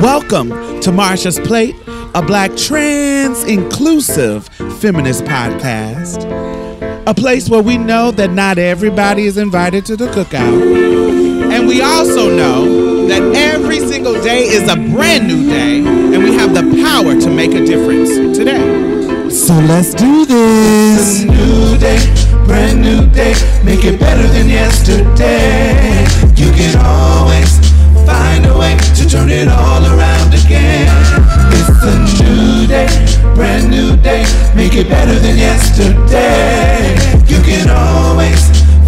Welcome to Marsha's Plate, a black trans inclusive feminist podcast. A place where we know that not everybody is invited to the cookout. And we also know that every single day is a brand new day, and we have the power to make a difference today. So let's do this. New day, brand new day. Make it better than yesterday. You can always find a way to turn it all around again. It's a new day, brand new day. Make it better than yesterday. You can always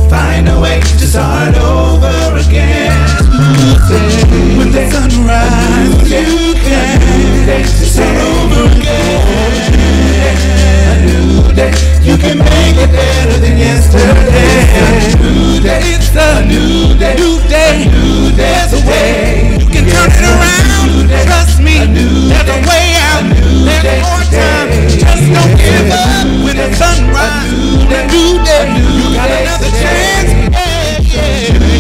find a way to start over again. When the sun rises, you can start over again. Day, you can make it better than yesterday. A new day, it's a new day, new day, a new day. There's a way you can turn it around. Trust me, there's a way out. There's more time. Just don't give up when the sun rises. A new day, you got another chance. Yeah, yeah,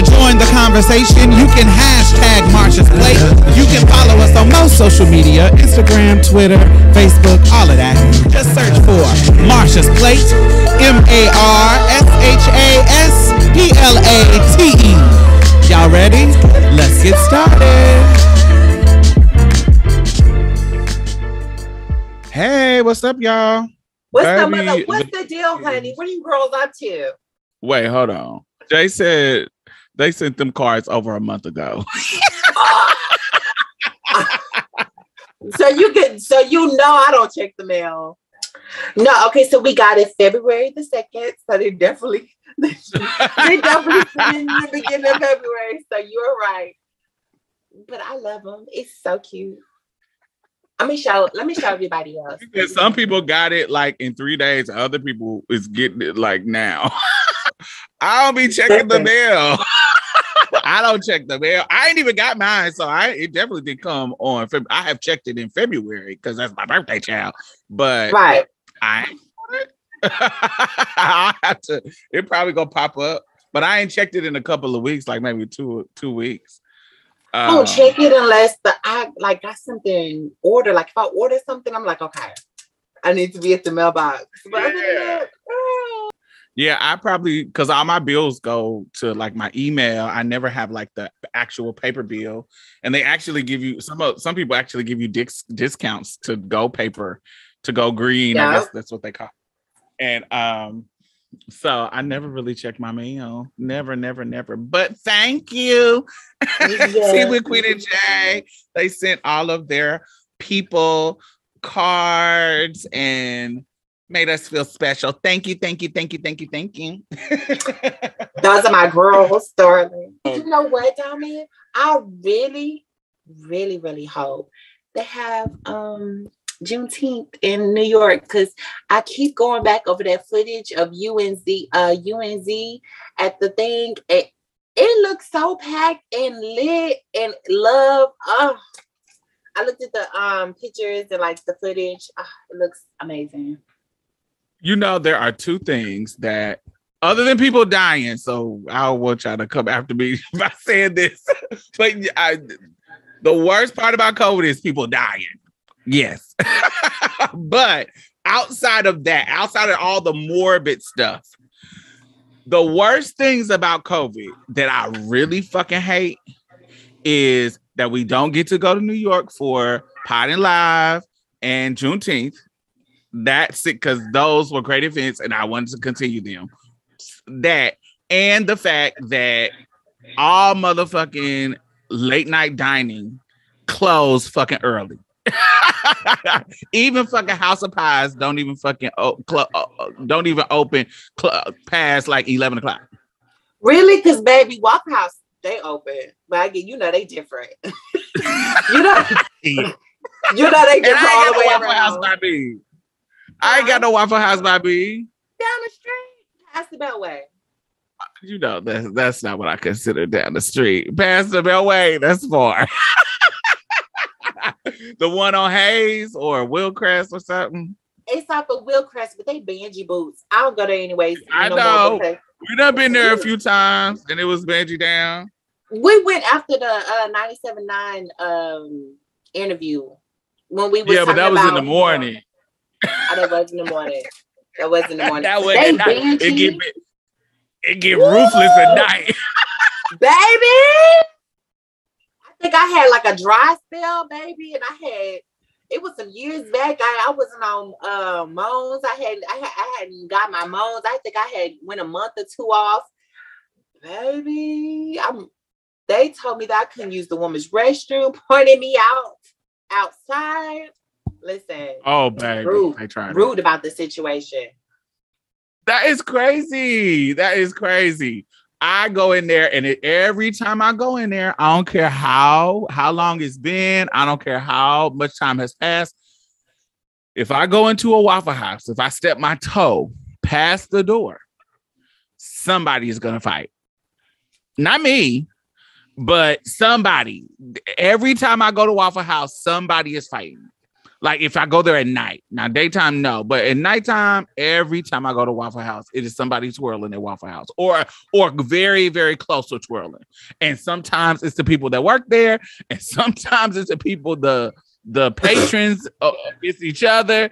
to join the conversation, you can hashtag Marsha's Plate. You can follow us on most social media Instagram, Twitter, Facebook, all of that. Just search for Marsha's Plate, M A R S H A S P L A T E. Y'all ready? Let's get started. Hey, what's up, y'all? What's the mother? What's the deal, honey? What are you girls up to? Wait, hold on. Jay said they sent them cards over a month ago. so you get so you know I don't check the mail. No, okay, so we got it February the second. So they definitely they definitely in the beginning of February. So you're right. But I love them. It's so cute. Let me show let me show everybody else. Some people got it like in three days, other people is getting it like now. I don't be checking the mail. I don't check the mail. I ain't even got mine, so I it definitely did come on. Feb- I have checked it in February because that's my birthday child, but Right. I. I have to. It probably gonna pop up, but I ain't checked it in a couple of weeks, like maybe two two weeks. I don't Um, check it unless the I like got something ordered. Like if I order something, I'm like, okay, I need to be at the mailbox. But Yeah. Yeah, I probably because all my bills go to like my email. I never have like the actual paper bill, and they actually give you some. of Some people actually give you dis- discounts to go paper, to go green. I guess that's what they call. It. And um, so I never really check my mail. Never, never, never. But thank you, See with Queen and Jay. They sent all of their people cards and made us feel special. Thank you, thank you, thank you, thank you, thank you. those are my girls, darling. You know what, Tommy? I really, really, really hope they have um Juneteenth in New York because I keep going back over that footage of UNZ, uh, UNZ at the thing. It, it looks so packed and lit and love. Oh, I looked at the um pictures and like the footage. Ah, it looks amazing. You know, there are two things that other than people dying, so I want y'all to come after me by saying this. but I, the worst part about COVID is people dying. Yes. but outside of that, outside of all the morbid stuff, the worst things about COVID that I really fucking hate is that we don't get to go to New York for Pot and Live and Juneteenth. That's it, because those were great events and I wanted to continue them. That and the fact that all motherfucking late night dining closed fucking early. even fucking House of Pies don't even fucking o- uh, don't even open cl- past like eleven o'clock. Really? Because baby, Waffle House they open, but I get you know they different. you know, you know they different all the way Waffle House by me. I ain't got no Waffle House by me. Down the street, past the Beltway. You know that's that's not what I consider down the street. Past the Beltway, that's far. the one on Hayes or Wilcrest or something. it's off of Wilcrest, but they Benji boots. I don't go there anyways. I no know. more We done been there a few times, and it was Benji down. We went after the uh 97.9 um interview when we Yeah, but that was in the about- morning. That was in the morning. That was in the morning. that was They night. It get it get ruthless at night. baby. I think I had like a dry spell, baby, and I had it was some years back. I, I wasn't on uh moans. I had I had I hadn't got my moans. I think I had went a month or two off. Baby, I'm they told me that I couldn't use the woman's restroom, pointed me out outside. Listen, Oh, baby, Rude. they tried. it. rude about the situation. That is crazy. That is crazy. I go in there, and it, every time I go in there, I don't care how how long it's been. I don't care how much time has passed. If I go into a Waffle House, if I step my toe past the door, somebody is gonna fight. Not me, but somebody. Every time I go to Waffle House, somebody is fighting. Like if I go there at night, now daytime, no, but at nighttime, every time I go to Waffle House, it is somebody twirling at Waffle House or or very, very close to twirling. And sometimes it's the people that work there, and sometimes it's the people, the the patrons uh, it's each other.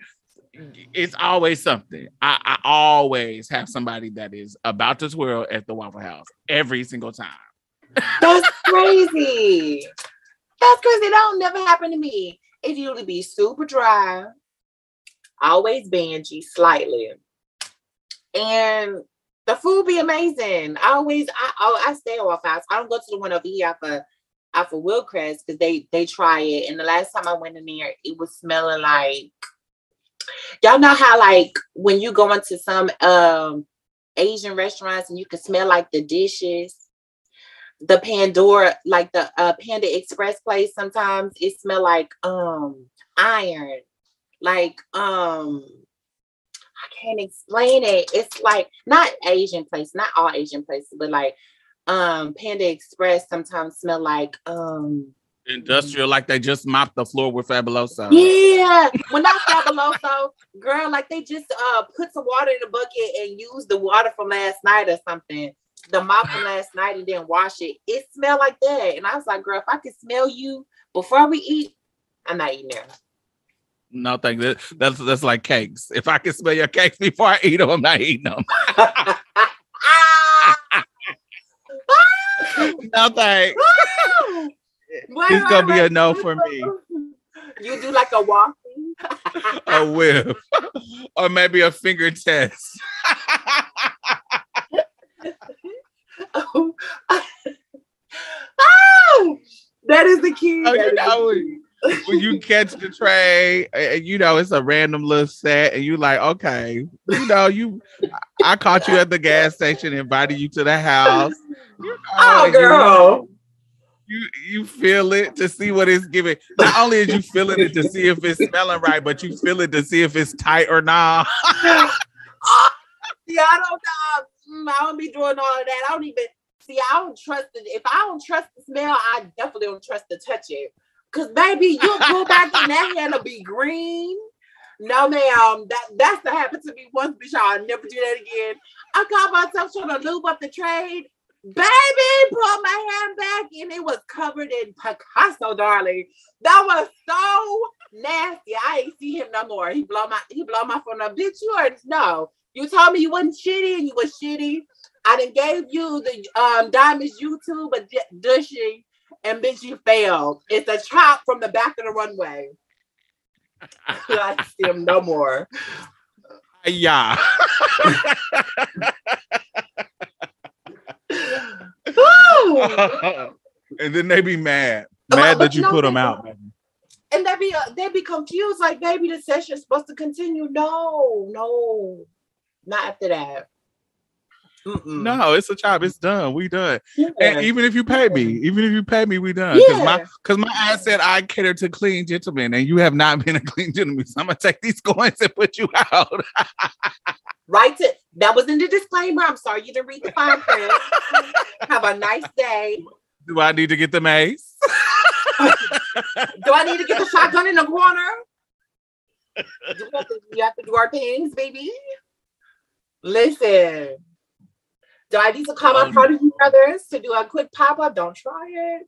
It's always something. I, I always have somebody that is about to twirl at the Waffle House every single time. That's crazy. That's crazy. That don't never happen to me. It usually be super dry, always bangy slightly, and the food be amazing. I always, I, I, I stay off House. I don't go to the one over here of off of Wilcrest because they they try it. And the last time I went in there, it was smelling like y'all know how like when you go into some um Asian restaurants and you can smell like the dishes the Pandora, like the uh, Panda Express place, sometimes it smell like um iron, like um I can't explain it. It's like not Asian place, not all Asian places, but like um Panda Express sometimes smell like um Industrial, like they just mopped the floor with Fabuloso. yeah, when not fabuloso, girl, like they just uh put some water in the bucket and use the water from last night or something. The mop from last night and then wash it. It smelled like that. And I was like, girl, if I could smell you before we eat, I'm not eating there. No, thank you. That's that's like cakes. If I can smell your cakes before I eat them, I'm not eating them. no thanks. It's gonna be a no for me. You do like a walk. A whip, or maybe a finger test. oh, that is the key. Oh, you know, key. when you catch the tray, and you know it's a random little set, and you like, okay, you know, you, I caught you at the gas station, invited you to the house. You know, Oh, girl. you you feel it to see what it's giving. Not only is you feeling it to see if it's smelling right, but you feel it to see if it's tight or not. Oh, yeah, I don't know. Mm, I don't be doing all of that. I don't even see. I don't trust it. If I don't trust the smell, I definitely don't trust to touch it. Cause baby, you pull back and that hand'll be green. No, ma'am. That that's what happened to me once, bitch. I'll never do that again. I caught myself trying to lube up the trade. Baby, pulled my hand back and it was covered in Picasso, darling. That was so nasty. I ain't see him no more. He blow my he blow my phone up. Bitch, you are no. You told me you wasn't shitty and you was shitty. I done gave you the um diamonds YouTube, but dushy, and bitch, you failed. It's a chop from the back of the runway. I see him no more. yeah. And then they be mad. Mad that you put them out. and they be uh, they be confused, like, baby, the session's supposed to continue. No, no, not after that. Mm-mm. No, it's a job. It's done. We done. Yeah. And even if you pay me, even if you pay me, we done. Because my Yeah. because my ass said I cater to clean gentlemen, and you have not been a clean gentleman. So I'm gonna take these coins and put you out. Right to that was in the disclaimer. I'm sorry you didn't read the fine print. Have a nice day. Do I need to get the mace? Do I need to get the shotgun in the corner? you, have to, you have to do our things, baby. Listen. Do I need to call my Um, prodigy brothers to do a quick pop up? Don't try it.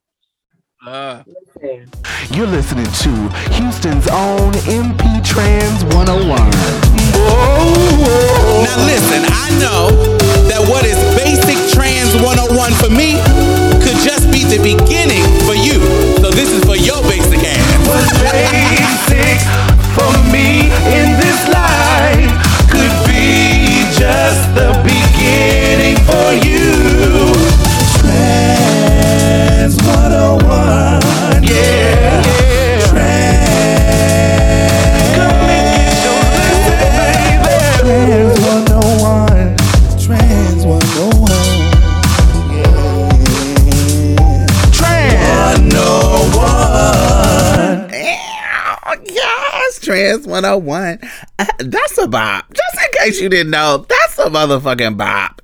Uh, Listen. You're listening to Houston's own MP Trans 101. Now listen, I know that what is basic trans 101 for me could just be the beginning for you. So this is for your basic ass. What's basic for me in this life Trans 101. Uh, that's a bop. Just in case you didn't know, that's a motherfucking bop.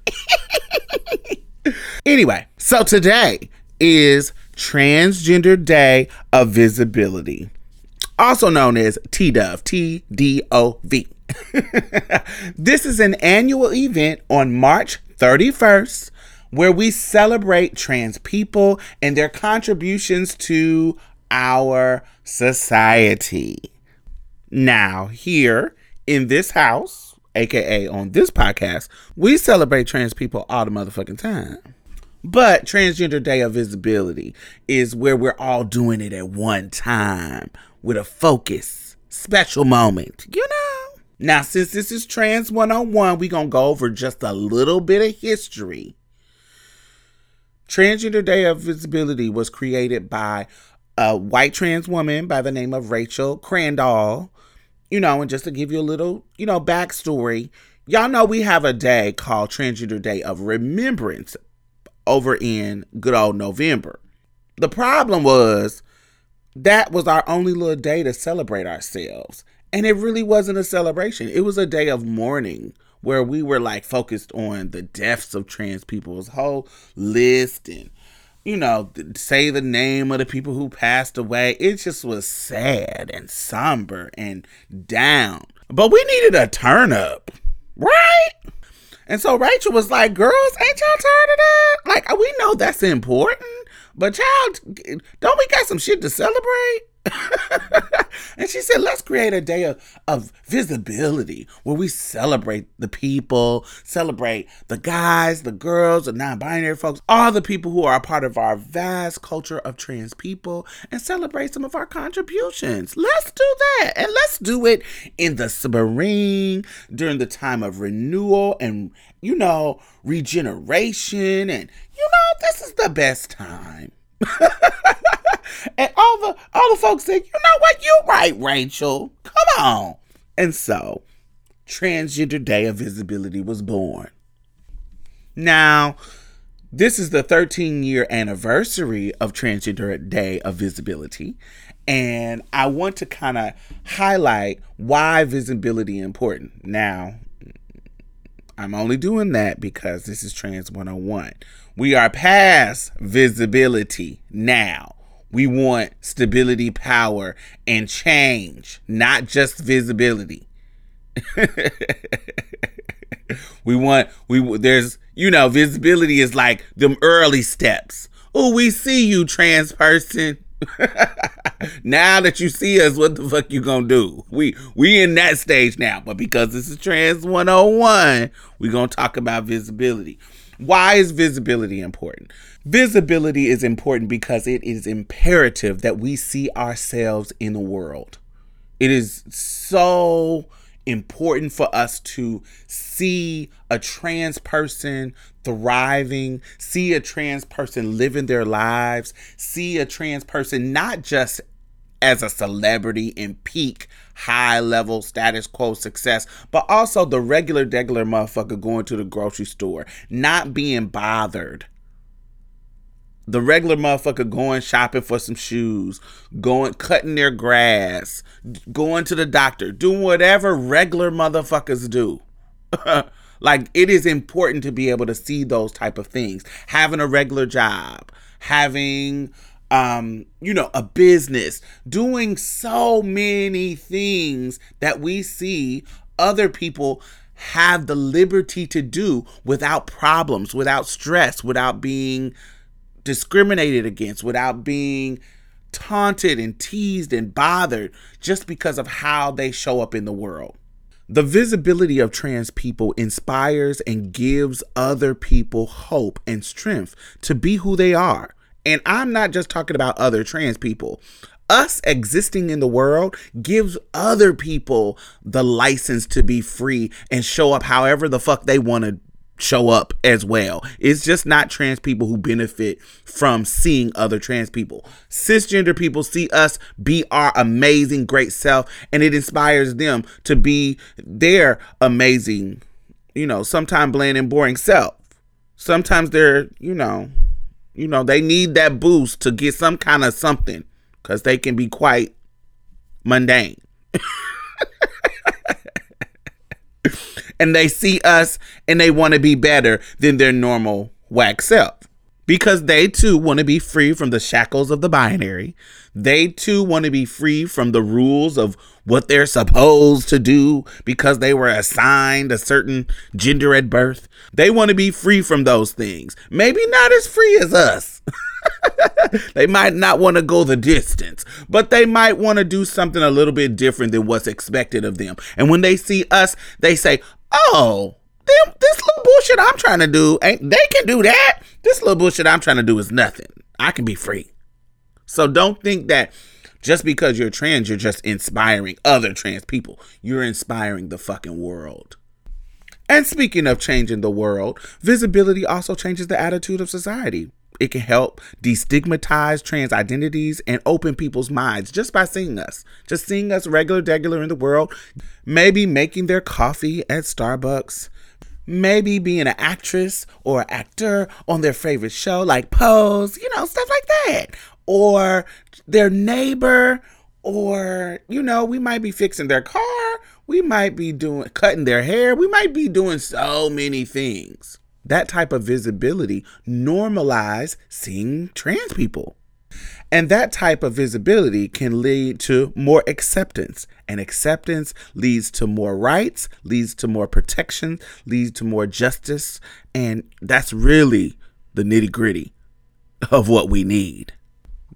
anyway, so today is Transgender Day of Visibility, also known as TDOV, T D O V. This is an annual event on March 31st where we celebrate trans people and their contributions to our society. Now, here in this house, aka on this podcast, we celebrate trans people all the motherfucking time. But Transgender Day of Visibility is where we're all doing it at one time with a focus, special moment, you know? Now, since this is Trans 101, we're going to go over just a little bit of history. Transgender Day of Visibility was created by a white trans woman by the name of Rachel Crandall. You know, and just to give you a little, you know, backstory, y'all know we have a day called Transgender Day of Remembrance over in good old November. The problem was that was our only little day to celebrate ourselves. And it really wasn't a celebration. It was a day of mourning where we were like focused on the deaths of trans people's whole list and you know, say the name of the people who passed away. It just was sad and somber and down. But we needed a turn up, right? And so Rachel was like, Girls, ain't y'all tired of that? Like, we know that's important, but child, don't we got some shit to celebrate? and she said, let's create a day of, of visibility where we celebrate the people, celebrate the guys, the girls, the non binary folks, all the people who are a part of our vast culture of trans people, and celebrate some of our contributions. Let's do that. And let's do it in the spring during the time of renewal and, you know, regeneration. And, you know, this is the best time. and all the all the folks said, you know what, you right, Rachel. Come on. And so Transgender Day of Visibility was born. Now, this is the 13 year anniversary of Transgender Day of Visibility. And I want to kind of highlight why visibility important. Now, I'm only doing that because this is Trans 101. We are past visibility now. We want stability, power, and change, not just visibility. we want we there's you know visibility is like them early steps. Oh, we see you, trans person. now that you see us, what the fuck you gonna do? We we in that stage now, but because this is Trans 101, we gonna talk about visibility. Why is visibility important? Visibility is important because it is imperative that we see ourselves in the world. It is so important for us to see a trans person thriving, see a trans person living their lives, see a trans person not just as a celebrity in peak high level status quo success, but also the regular degular motherfucker going to the grocery store, not being bothered. The regular motherfucker going shopping for some shoes, going cutting their grass, going to the doctor, doing whatever regular motherfuckers do. like it is important to be able to see those type of things. Having a regular job, having um, you know, a business, doing so many things that we see other people have the liberty to do without problems, without stress, without being discriminated against, without being taunted and teased and bothered just because of how they show up in the world. The visibility of trans people inspires and gives other people hope and strength to be who they are. And I'm not just talking about other trans people. Us existing in the world gives other people the license to be free and show up however the fuck they want to show up as well. It's just not trans people who benefit from seeing other trans people. Cisgender people see us be our amazing, great self, and it inspires them to be their amazing, you know, sometimes bland and boring self. Sometimes they're, you know, you know, they need that boost to get some kind of something because they can be quite mundane. and they see us and they want to be better than their normal whack self because they too want to be free from the shackles of the binary. They too want to be free from the rules of what they're supposed to do because they were assigned a certain gender at birth. They want to be free from those things. Maybe not as free as us. they might not want to go the distance, but they might want to do something a little bit different than what's expected of them. And when they see us, they say, Oh, them, this little bullshit I'm trying to do, ain't they can do that. This little bullshit I'm trying to do is nothing. I can be free. So don't think that just because you're trans, you're just inspiring other trans people. You're inspiring the fucking world. And speaking of changing the world, visibility also changes the attitude of society. It can help destigmatize trans identities and open people's minds just by seeing us. Just seeing us regular, regular in the world, maybe making their coffee at Starbucks, maybe being an actress or actor on their favorite show like Pose, you know, stuff like that. Or their neighbor, or, you know, we might be fixing their car, we might be doing cutting their hair, we might be doing so many things that type of visibility normalize seeing trans people. And that type of visibility can lead to more acceptance. And acceptance leads to more rights, leads to more protection, leads to more justice. And that's really the nitty gritty of what we need.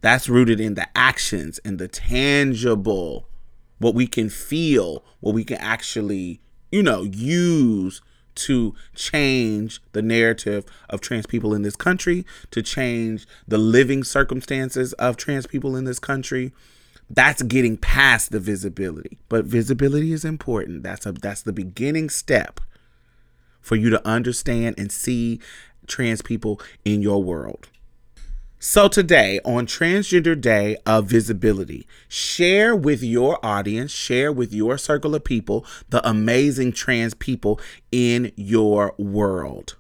That's rooted in the actions and the tangible, what we can feel, what we can actually, you know, use to change the narrative of trans people in this country, to change the living circumstances of trans people in this country. That's getting past the visibility. But visibility is important. That's a that's the beginning step for you to understand and see trans people in your world. So, today on Transgender Day of Visibility, share with your audience, share with your circle of people the amazing trans people in your world.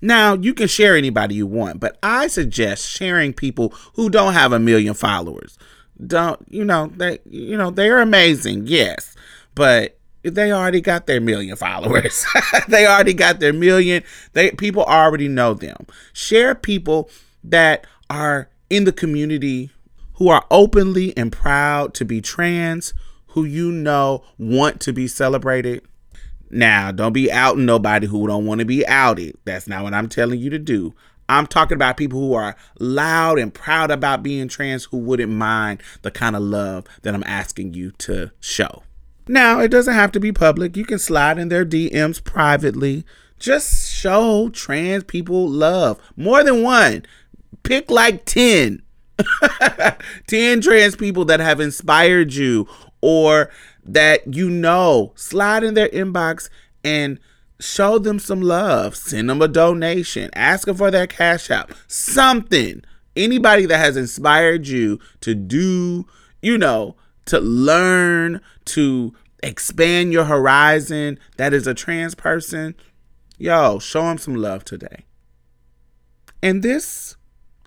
Now, you can share anybody you want, but I suggest sharing people who don't have a million followers. Don't, you know, they you know, they're amazing, yes. But they already got their million followers. they already got their million. They people already know them. Share people that are in the community who are openly and proud to be trans, who you know want to be celebrated. Now, don't be outing nobody who don't want to be outed. That's not what I'm telling you to do. I'm talking about people who are loud and proud about being trans who wouldn't mind the kind of love that I'm asking you to show. Now, it doesn't have to be public. You can slide in their DMs privately. Just show trans people love. More than one pick like 10 10 trans people that have inspired you or that you know. Slide in their inbox and show them some love. Send them a donation. Ask them for their cash out. Something. Anybody that has inspired you to do you know to learn to expand your horizon that is a trans person yo show them some love today. And this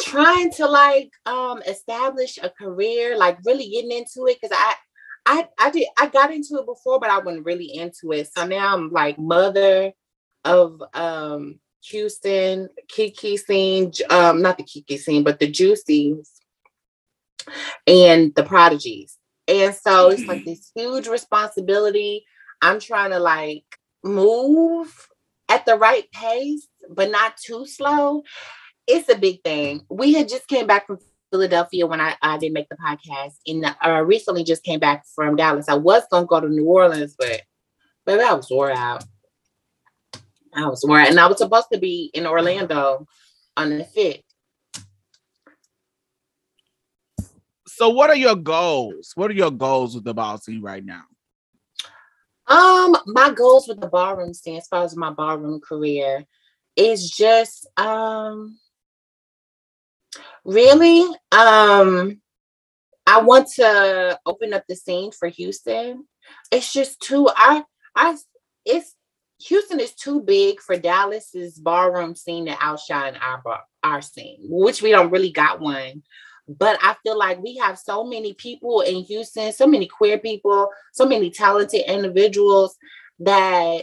trying to like um establish a career, like really getting into it because I I I did I got into it before, but I wasn't really into it. So now I'm like mother of um Houston, Kiki scene, um, not the Kiki scene, but the Juicies and the Prodigies. And so it's like this huge responsibility. I'm trying to like move at the right pace, but not too slow it's a big thing. We had just came back from Philadelphia when I, I didn't make the podcast, and I uh, recently just came back from Dallas. I was gonna go to New Orleans, but baby, I was wore out. I was wore out, and I was supposed to be in Orlando on the fifth. So, what are your goals? What are your goals with the ball scene right now? Um, my goals with the ballroom scene, as far as my ballroom career, is just um Really? Um, I want to open up the scene for Houston. It's just too I I it's Houston is too big for Dallas's ballroom scene to outshine our our scene, which we don't really got one. But I feel like we have so many people in Houston, so many queer people, so many talented individuals that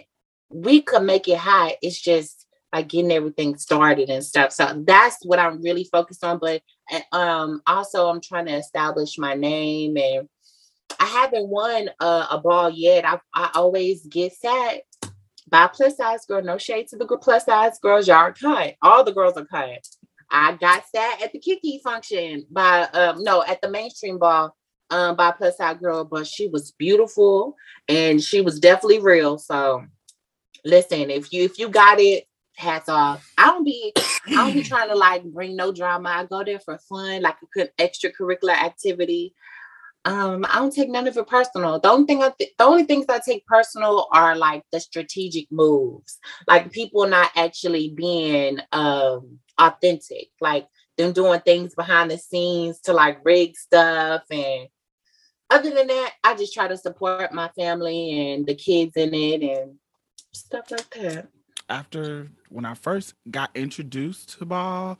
we could make it high. It's just like getting everything started and stuff. So that's what I'm really focused on. But um, also I'm trying to establish my name and I haven't won a, a ball yet. I, I always get sad by plus size girl. No shade to the plus size girls. Y'all are cut. All the girls are cut. I got that at the Kiki function by um no at the mainstream ball um by plus size girl, but she was beautiful and she was definitely real. So listen, if you if you got it, hats off. I don't be I don't be trying to like bring no drama. I go there for fun, like a good extracurricular activity. Um, I don't take none of it personal. The only thing I th- the only things I take personal are like the strategic moves, like people not actually being um authentic, like them doing things behind the scenes to like rig stuff and other than that, I just try to support my family and the kids in it and stuff like that after when I first got introduced to ball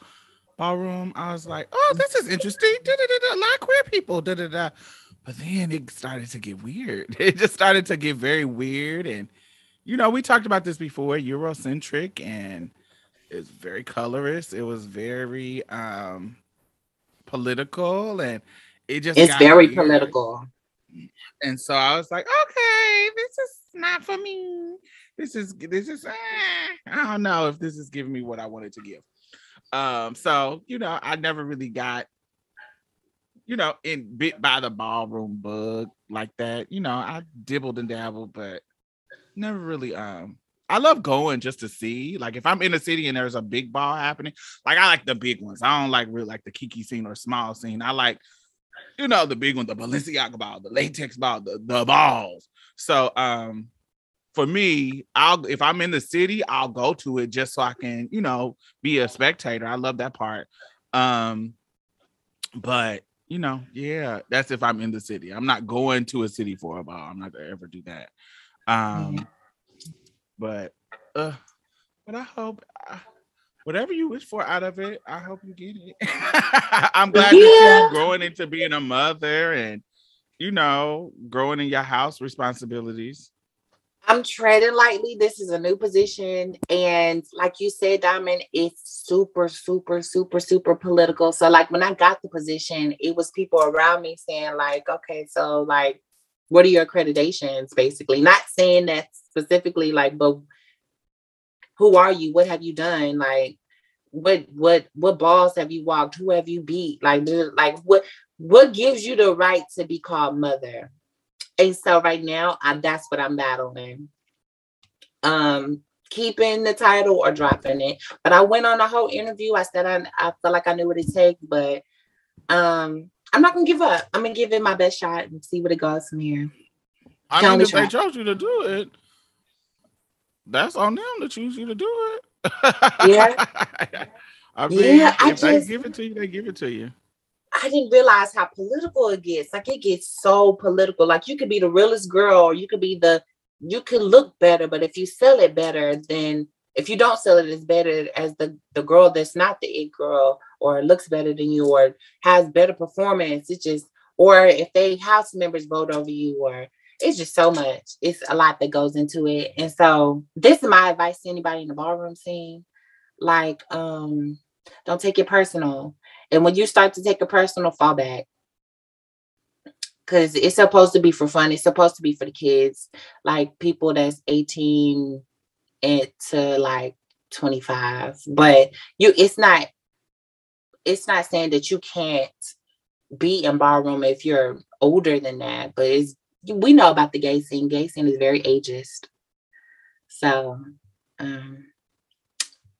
ballroom, I was like, oh, this is interesting. Da-da-da-da. A lot of queer people. Da-da-da. But then it started to get weird. It just started to get very weird. And you know, we talked about this before, Eurocentric, and it's very colorist. It was very um political and it just it's very weird. political. And so I was like, okay, this is not for me this is this is eh, I don't know if this is giving me what I wanted to give. Um, so you know, I never really got you know in bit by the ballroom bug like that. You know, I dibbled and dabbled, but never really um I love going just to see. Like if I'm in a city and there's a big ball happening, like I like the big ones. I don't like really like the Kiki scene or small scene. I like, you know, the big one, the Balenciaga ball, the latex ball, the, the balls. So um for me, I'll if I'm in the city, I'll go to it just so I can, you know, be a spectator. I love that part. Um, but you know, yeah, that's if I'm in the city. I'm not going to a city for a ball. I'm not gonna ever do that. Um, mm-hmm. but uh, but I hope I, whatever you wish for out of it, I hope you get it. I'm glad that Yeah. you're growing into being a mother and you know, growing in your house responsibilities. I'm treading lightly. This is a new position. And like you said, Diamond, it's super, super, super, super political. So, like, when I got the position, it was people around me saying, like, okay, so, like, what are your accreditations, basically? Not saying that specifically, like, but who are you? What have you done? Like, what what what balls have you walked? Who have you beat? Like, like what what gives you the right to be called mother? And so right now, I, that's what I'm battling. Um, keeping the title or dropping it. But I went on a whole interview. I said I, I felt like I knew what it takes, but um, I'm not gonna give up. I'm gonna give it my best shot and see what it goes from here. I Tell mean, me, if they chose you to do it, that's on them to choose you to do it. Yeah. I mean, Yeah, I if they give it to you, they give it to you. I didn't realize how political it gets. Like it gets so political. Like you could be the realest girl, or you could be the you could look better, but if you sell it better, then if you don't sell it as better as the the girl that's not the it girl, or looks better than you, or has better performance, it just or if they house members vote over you, or it's just so much. It's a lot that goes into it. And so this is my advice to anybody in the ballroom scene. Like, um, don't take it personal. And when you start to take a personal fall back, because it's supposed to be for fun, it's supposed to be for the kids, like people that's 18 and to like 25. But you it's not it's not saying that you can't be in ballroom if you're older than that, but it's we know about the gay scene. Gay scene is very ageist. So um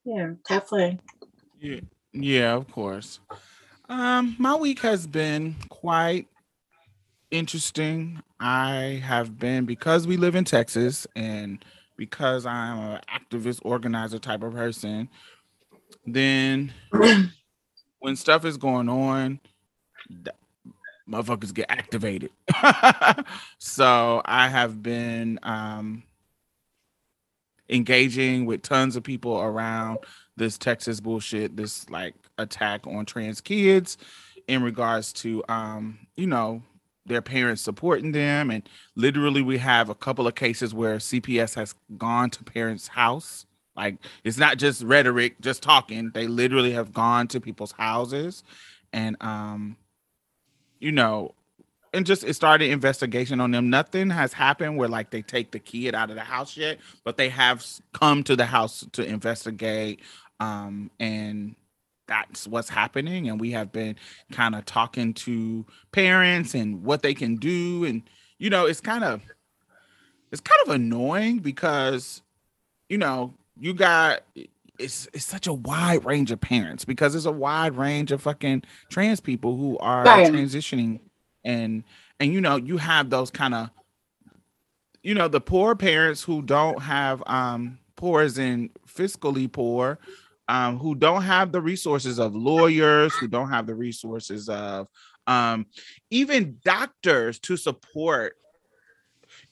yeah, have fun. Yeah, yeah, of course. Um, my week has been quite interesting. I have been because we live in Texas and because I'm an activist organizer type of person, then when stuff is going on, th- motherfuckers get activated. so I have been um engaging with tons of people around this Texas bullshit, this like attack on trans kids in regards to um, you know, their parents supporting them. And literally we have a couple of cases where CPS has gone to parents' house. Like it's not just rhetoric, just talking. They literally have gone to people's houses and um, you know, and just it started investigation on them. Nothing has happened where like they take the kid out of the house yet, but they have come to the house to investigate. Um, and that's what's happening. And we have been kind of talking to parents and what they can do. And you know, it's kind of it's kind of annoying because you know, you got it's it's such a wide range of parents because there's a wide range of fucking trans people who are Right. transitioning and and you know you have those kind of you know the poor parents who don't have um poor as in fiscally poor um who don't have the resources of lawyers who don't have the resources of um even doctors to support.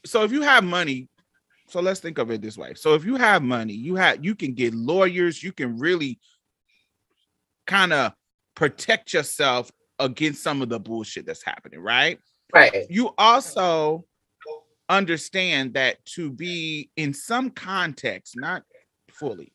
So if you have money so let's think of it this way. So if you have money you have you can get lawyers you can really kind of protect yourself against some of the bullshit that's happening right? Right. you also understand that to be in some context, not fully,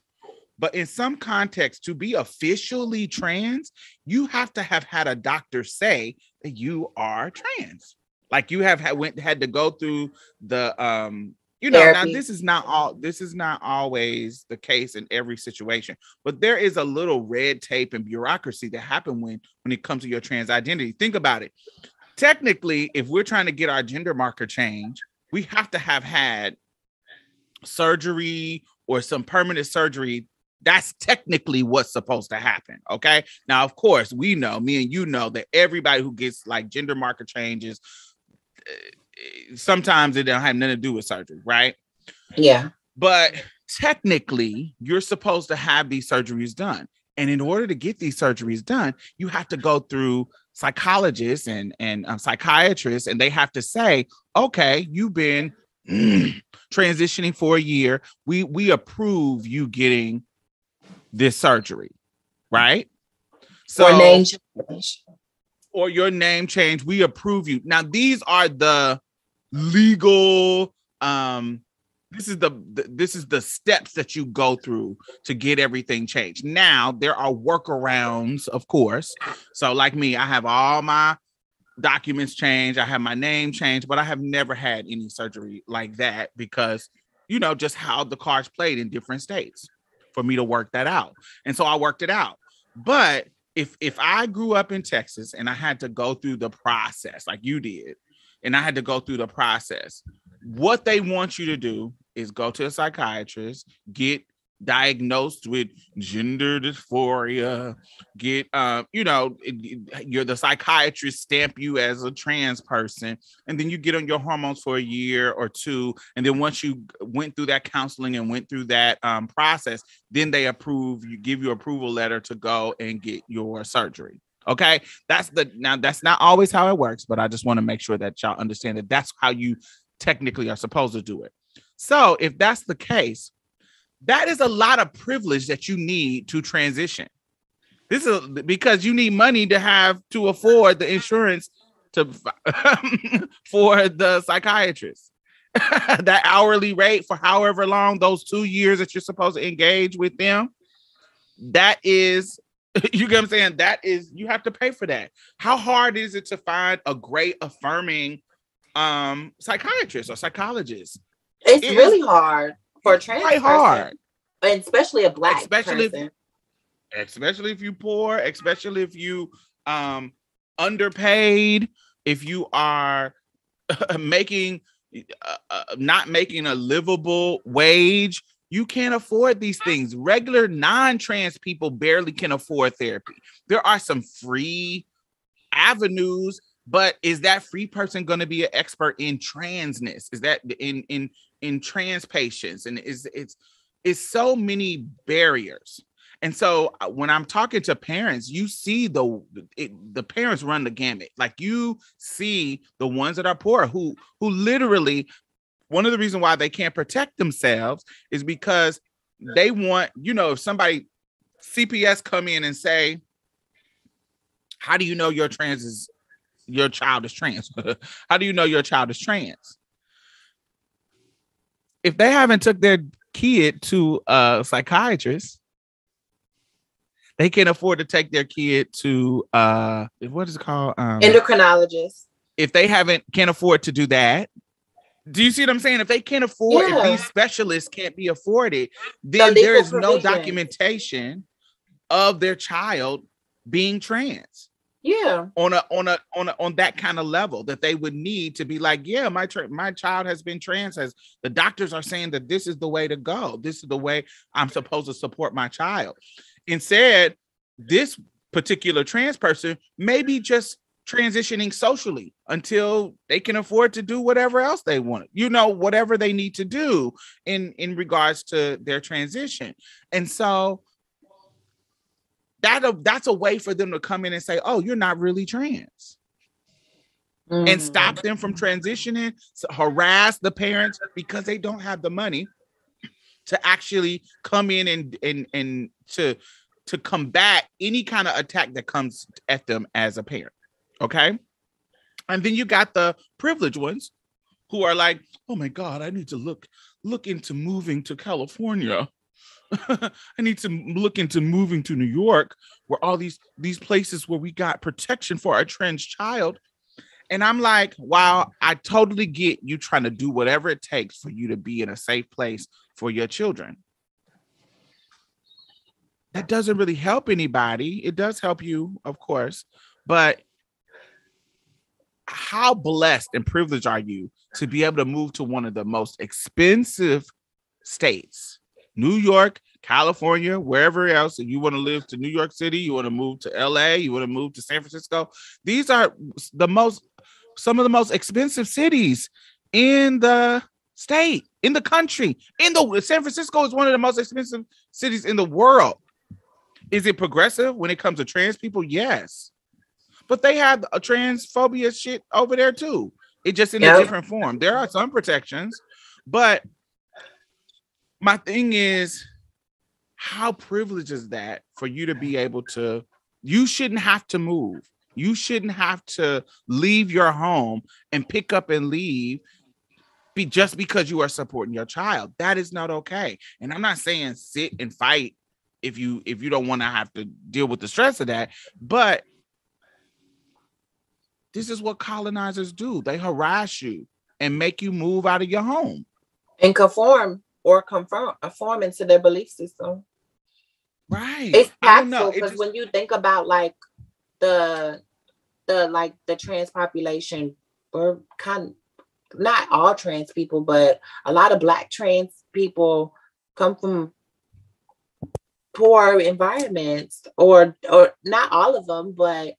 but in some context, to be officially trans, you have to have had a doctor say that you are trans. Like you have had went had to go through the um you know now this is not all this is not always the case in every situation but there is a little red tape and bureaucracy that happen when when it comes to your trans identity think about it technically, if we're trying to get our gender marker change, we have to have had surgery or some permanent surgery. That's technically what's supposed to happen. Okay. Now, of course, we know, me and you know, that everybody who gets like gender marker changes, eh, sometimes it don't have nothing to do with surgery, right? Yeah. But technically, you're supposed to have these surgeries done. And in order to get these surgeries done, you have to go through psychologists and and um, psychiatrists, and they have to say, "Okay, you've been transitioning for a year. We we approve you getting this surgery, right? or name change. or your name change, we approve you. Now, these are the legal um this is the, the this is the steps that you go through to get everything changed. Now, there are workarounds, of course. So like me, I have all my documents changed, I have my name changed, but I have never had any surgery like that because you know just how the cards played in different states for me to work that out. And so I worked it out. But if if I grew up in Texas and I had to go through the process like you did, and I had to go through the process, what they want you to do is go to a psychiatrist, get diagnosed with gender dysphoria, get uh, you know, you're the psychiatrist stamp you as a trans person, and then you get on your hormones for a year or two, and then once you went through that counseling and went through that um, process, then they approve you, give you approval letter to go and get your surgery. Okay, that's the now that's not always how it works, but I just want to make sure that y'all understand that that's how you technically are supposed to do it. So if that's the case, that is a lot of privilege that you need to transition. This is because you need money to have to afford the insurance to for the psychiatrist. that hourly rate for however long those two years that you're supposed to engage with them, that is, you get what I'm saying? That is, you have to pay for that. How hard is it to find a great affirming um psychiatrist or psychologist? It's it really hard for a trans quite hard, and especially a black especially person. If, especially if you poor, especially if you um underpaid, if you are making uh, uh, not making a livable wage. You can't afford these things. Regular non-trans people barely can afford therapy. There are some free avenues but is that free person going to be an expert in transness is that in in in trans patients and is it's it's so many barriers. And so uh, when i'm talking to parents you see the it, the parents run the gamut. Like you see the ones that are poor who who literally one of the reasons why they can't protect themselves is because they want you know if somebody cps come in and say how do you know your trans is your child is trans? How do you know your child is trans if they haven't took their kid to a psychiatrist, they can't afford to take their kid to uh what is it called? Um, endocrinologist. If they haven't can't afford to do that, do you see what I'm saying? If they can't afford, yeah. if these specialists can't be afforded, then the there is provision. no documentation of their child being trans yeah. on a on a on a on that kind of level that they would need to be like yeah my tra- my child has been trans as the doctors are saying that this is the way to go. This is the way i'm supposed to support my child. Instead this particular trans person may be just transitioning socially until they can afford to do whatever else they want you know whatever they need to do in in regards to their transition. And so that that's a way for them to come in and say, "Oh, you're not really trans." Mm. And stop them from transitioning, harass the parents because they don't have the money to actually come in and and and to to combat any kind of attack that comes at them as a parent. Okay? And then you got the privileged ones who are like, "Oh my god, I need to look look into moving to California." I need to look into moving to New York, where all these these places where we got protection for our trans child. And I'm like, wow, I totally get you trying to do whatever it takes for you to be in a safe place for your children. That doesn't really help anybody. It does help you, of course, but how blessed and privileged are you to be able to move to one of the most expensive states New York, California, wherever else, and you want to live to New York City, you want to move to LA, you want to move to San Francisco. These are the most, some of the most expensive cities in the state, in the country. In the San Francisco is one of the most expensive cities in the world. Is it progressive when it comes to trans people? Yes. But they have a transphobia shit over there too. It just in a different form. There are some protections, but my thing is how privileged is that for you to be able to you shouldn't have to move. You shouldn't have to leave your home and pick up and leave be just because you are supporting your child. That is not okay. And i'm not saying sit and fight if you if you don't want to have to deal with the stress of that but this is what colonizers do. They harass you and make you move out of your home. And conform or conform, conform into their belief system. right It's impactful because just- when you think about like the the like the trans population, or kind not all trans people, but a lot of black trans people come from poor environments, or or not all of them, but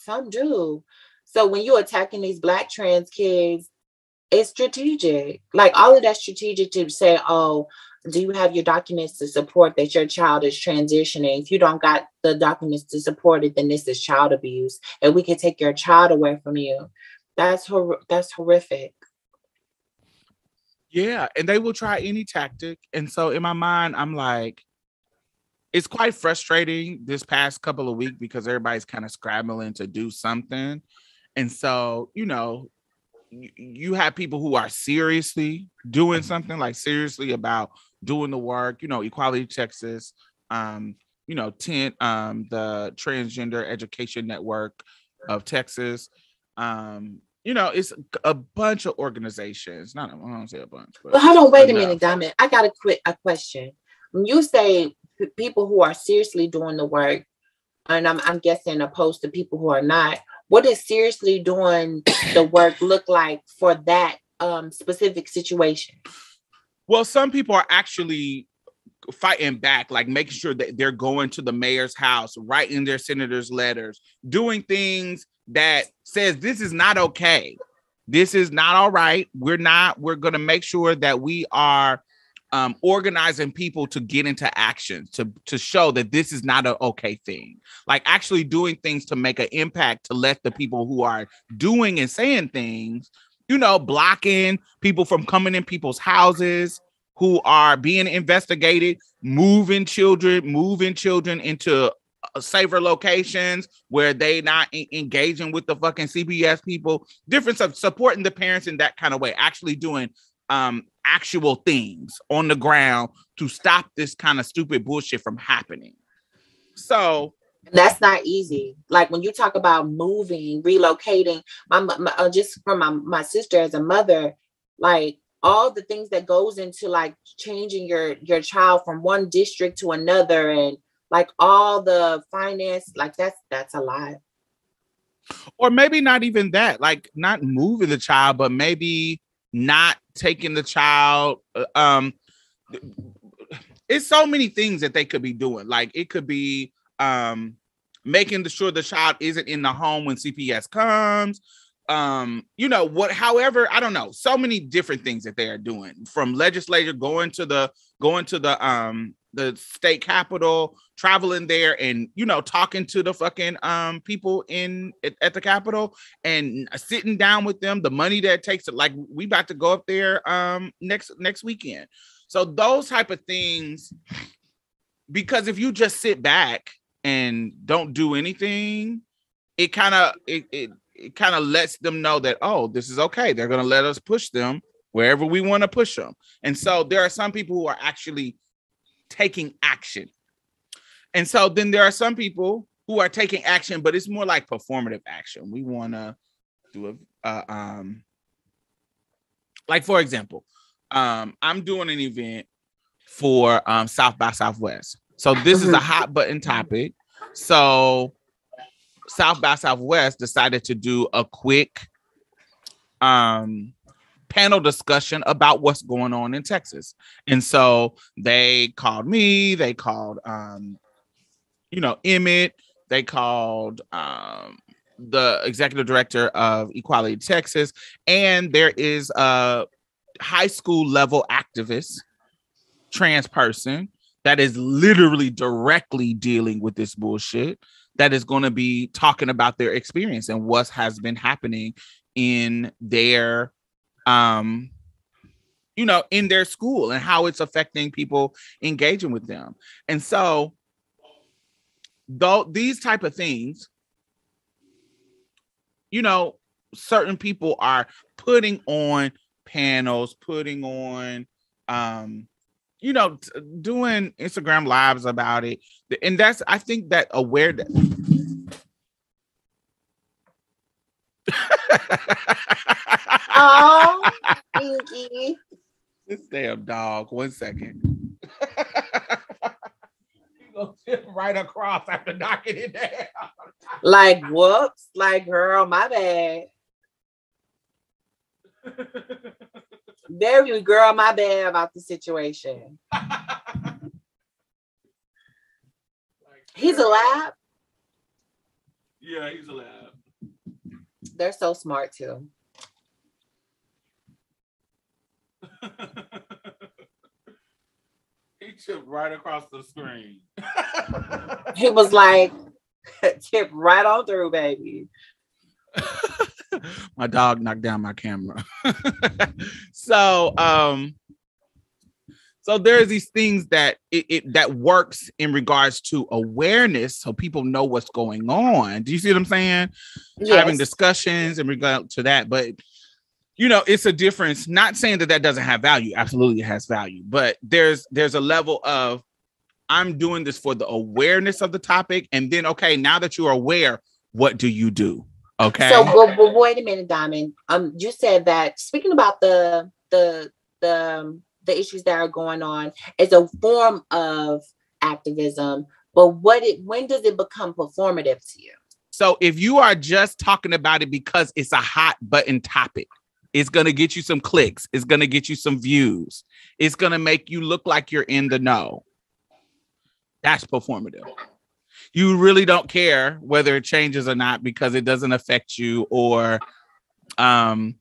some do. So when you're attacking these black trans kids, it's strategic. Like all of that strategic to say, oh, do you have your documents to support that your child is transitioning? If you don't got the documents to support it, then this is child abuse, and we can take your child away from you. That's hor- that's horrific. Yeah, and they will try any tactic. And so in my mind, I'm like, it's quite frustrating this past couple of weeks because everybody's kind of scrambling to do something. And so, you know, you, you have people who are seriously doing something like seriously about doing the work, you know, Equality Texas, um, you know, TENT, um, the Transgender Education Network of Texas. Um, you know, it's a bunch of organizations. Not I don't say a bunch, but But hold on, wait a minute, Diamond. I got a quick a question. When you say people who are seriously doing the work, and I'm I'm guessing opposed to people who are not, what does seriously doing the work look like for that um specific situation? Well, some people are actually fighting back, like making sure that they're going to the mayor's house, writing their senators' letters, doing things that says this is not okay. This is not all right. We're not, we're gonna make sure that we are um organizing people to get into action to to show that this is not an okay thing like actually doing things to make an impact to let the people who are doing and saying things you know blocking people from coming in people's houses who are being investigated, moving children, moving children into uh, safer locations where they not en- engaging with the fucking CPS people. Difference of supporting the parents in that kind of way, actually doing um actual things on the ground to stop this kind of stupid bullshit from happening. So That's not easy. Like when you talk about moving, relocating, my, my uh, just from my my sister as a mother, like all the things that goes into like changing your your child from one district to another and like all the finance like that's that's a lot or maybe not even that like not moving the child but maybe not taking the child uh, um it's so many things that they could be doing. Like it could be um making sure the child isn't in the home when cps comes. Um you know what however i don't know so many different things that they are doing from legislature going to the going to the um the state capitol traveling there and you know talking to the fucking um people in at, at the capitol and sitting down with them the money that takes it, like we about to go up there um next next weekend. So those type of things because if you just sit back and don't do anything it kind of it, it, it kind of lets them know that oh this is okay. They're going to let us push them wherever we want to push them. And so there are some people who are actually taking action. And so then there are some people who are taking action but it's more like performative action. We want to do a uh, um like for example um i'm doing an event for um south by southwest. So this is a Mhm. hot button topic. So South by Southwest decided to do a quick um panel discussion about what's going on in Texas. And so they called me, they called um you know Emmett, they called um the executive director of Equality Texas and there is a high school level activist trans person that is literally directly dealing with this bullshit that is going to be talking about their experience and what has been happening in their um you know, in their school and how it's affecting people engaging with them. And so though these type of things, you know, certain people are putting on panels, putting on um you know, t- doing Instagram lives about it. And that's I think that awareness Oh, Pinky. This damn dog. One second. he gonna tip right across after knocking it down. Like, whoops. Like, girl, my bad. Very girl, my bad about the situation. He's a lab. Yeah, he's a lab. They're so smart too. He chipped right across the screen. He was like, tip right on through, baby. my dog knocked down my camera. so um so there's these things that it, it that works in regards to awareness so people know what's going on. Do you see what I'm saying? Having discussions in regard to that, but you know, it's a difference. Not saying that that doesn't have value. Absolutely, it has value. But there's there's a level of I'm doing this for the awareness of the topic, and then okay, now that you're aware, what do you do? Okay. So, but, but wait a minute, Diamond. Um, you said that speaking about the the the um, the issues that are going on is a form of activism. But what it when does it become performative to you? So if you are just talking about it because it's a hot button topic, it's going to get you some clicks, it's going to get you some views, it's going to make you look like you're in the know. That's performative. You really don't care whether it changes or not because it doesn't affect you or um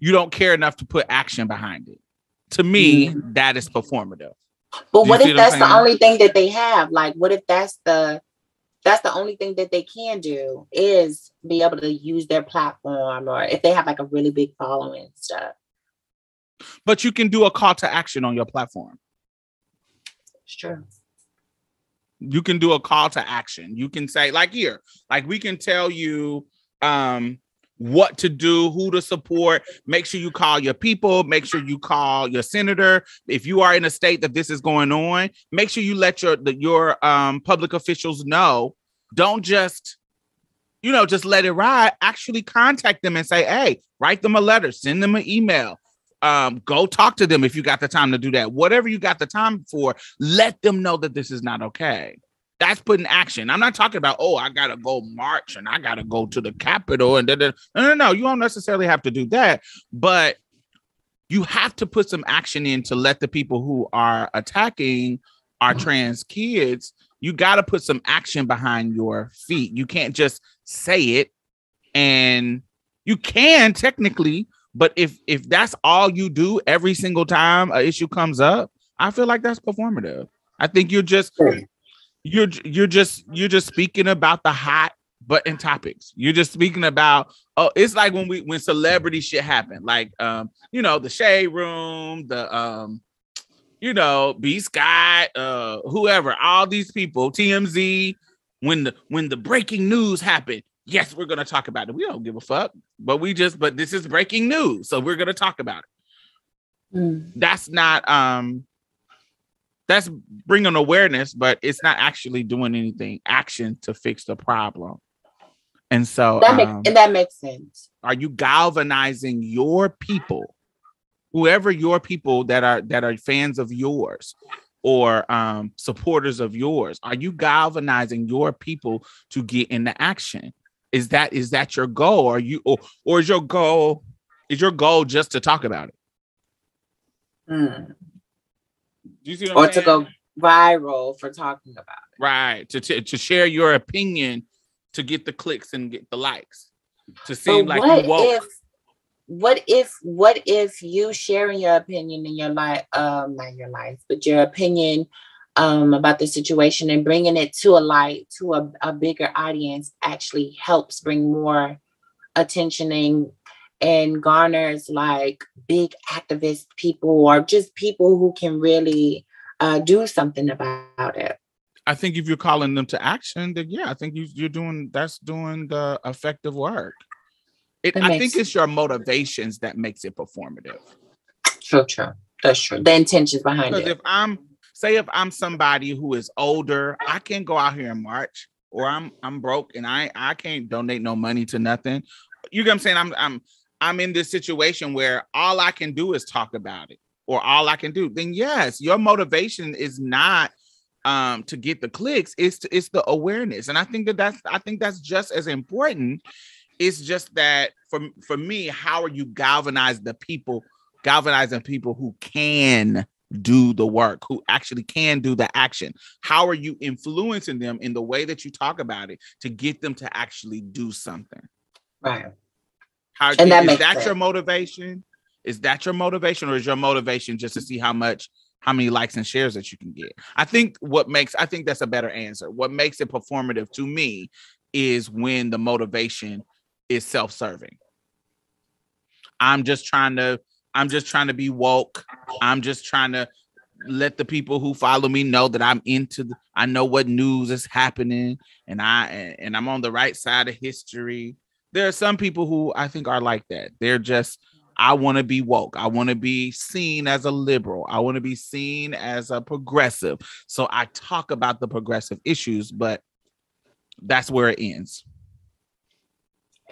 you don't care enough to put action behind it. To me, that is performative. But what if that's the only thing that they have? Like, what if that's the that's the only thing that they can do is be able to use their platform, or if they have like a really big following and stuff. But you can do a call to action on your platform. It's true. you can do a call to action you can say like here like we can tell you um what to do who to support. Make sure you call your people. Make sure you call your senator. If you are in a state that this is going on make sure you let your your um public officials know. Don't just you know just let it ride. Actually contact them and say hey write them a letter. Send them an email. Um go talk to them if you got the time to do that. Whatever you got the time for let them know that this is not okay that's putting action. I'm not talking about oh i gotta go march and i gotta go to the capitol and da, da. no no no. You don't necessarily have to do that but you have to put some action in to let the people who are attacking our mm-hmm. trans kids you got to put some action behind your feet. You can't just say it and you can technically but if if that's all you do every single time a issue comes up i feel like that's performative. I think you're just you're you're just you're just speaking about the hot button topics. You're just speaking about oh it's like when we when celebrity shit happened like um you know the shade room the um you know b scott uh whoever all these people tmz when the when the breaking news happened yes we're gonna talk about it. We don't give a fuck but we just but this is breaking news so we're gonna talk about it. Mm. that's not um that's bringing awareness but it's not actually doing anything action to fix the problem and so That makes um, and that makes sense. are you galvanizing your people whoever your people that are that are fans of yours or um supporters of yours are you galvanizing your people to get into action is that is that your goal are you or, or is your goal is your goal just to talk about it Mm. Do you see Or to go viral for talking about it. right. To, to to share your opinion to get the clicks and get the likes. To seem But like what you woke. if what if what if you sharing your opinion in your life um not your life but your opinion um about the situation and bringing it to a light to a, a bigger audience actually helps bring more attention and garners like big activist people or just people who can really uh, do something about it. I think if you're calling them to action, then yeah, I think you, you're doing that's doing the effective work. It, That I think it's your motivations that makes it performative. True, true. That's true. The intentions behind Because it. if I'm say if I'm somebody who is older, I can't go out here and march, or I'm I'm broke and I I can't donate no money to nothing. You get what I'm saying? I'm I'm I'm in this situation where all I can do is talk about it, or all I can do. Then yes, your motivation is not um to get the clicks it's to, it's the awareness and i think that that's i think that's just as important it's just that for for me how are you galvanize the people galvanizing people who can do the work who actually can do the action how are you influencing them in the way that you talk about it to get them to actually do something right. How And that is that your motivation? Is that your motivation or is your motivation just to see how much how many likes and shares that you can get? I think what makes i think that's a better answer. What makes it performative to me is when the motivation is self-serving. I'm just trying to i'm just trying to be woke. I'm just trying to let the people who follow me know that i'm into the, i know what news is happening and i and i'm on the right side of history there are some people who i think are like that they're just I want to be woke. I want to be seen as a liberal. I want to be seen as a progressive. So I talk about the progressive issues, but that's where it ends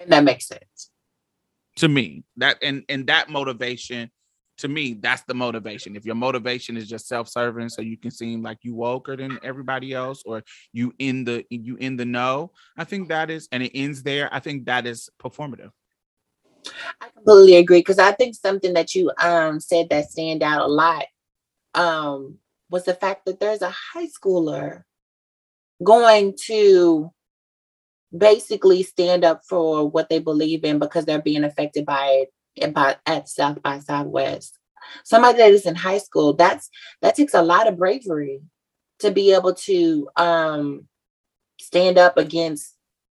And that makes sense. to me. That and and that motivation to me, that's the motivation. If your motivation is just self-serving, so you can seem like you woker than everybody else, or you in the you in the know, I think that is, and it ends there. I think that is performative. I completely agree because I think something that you um said that stand out a lot um was the fact that there's a high schooler going to basically stand up for what they believe in because they're being affected by it by at South by Southwest. Somebody that is in high school, that's that takes a lot of bravery to be able to um stand up against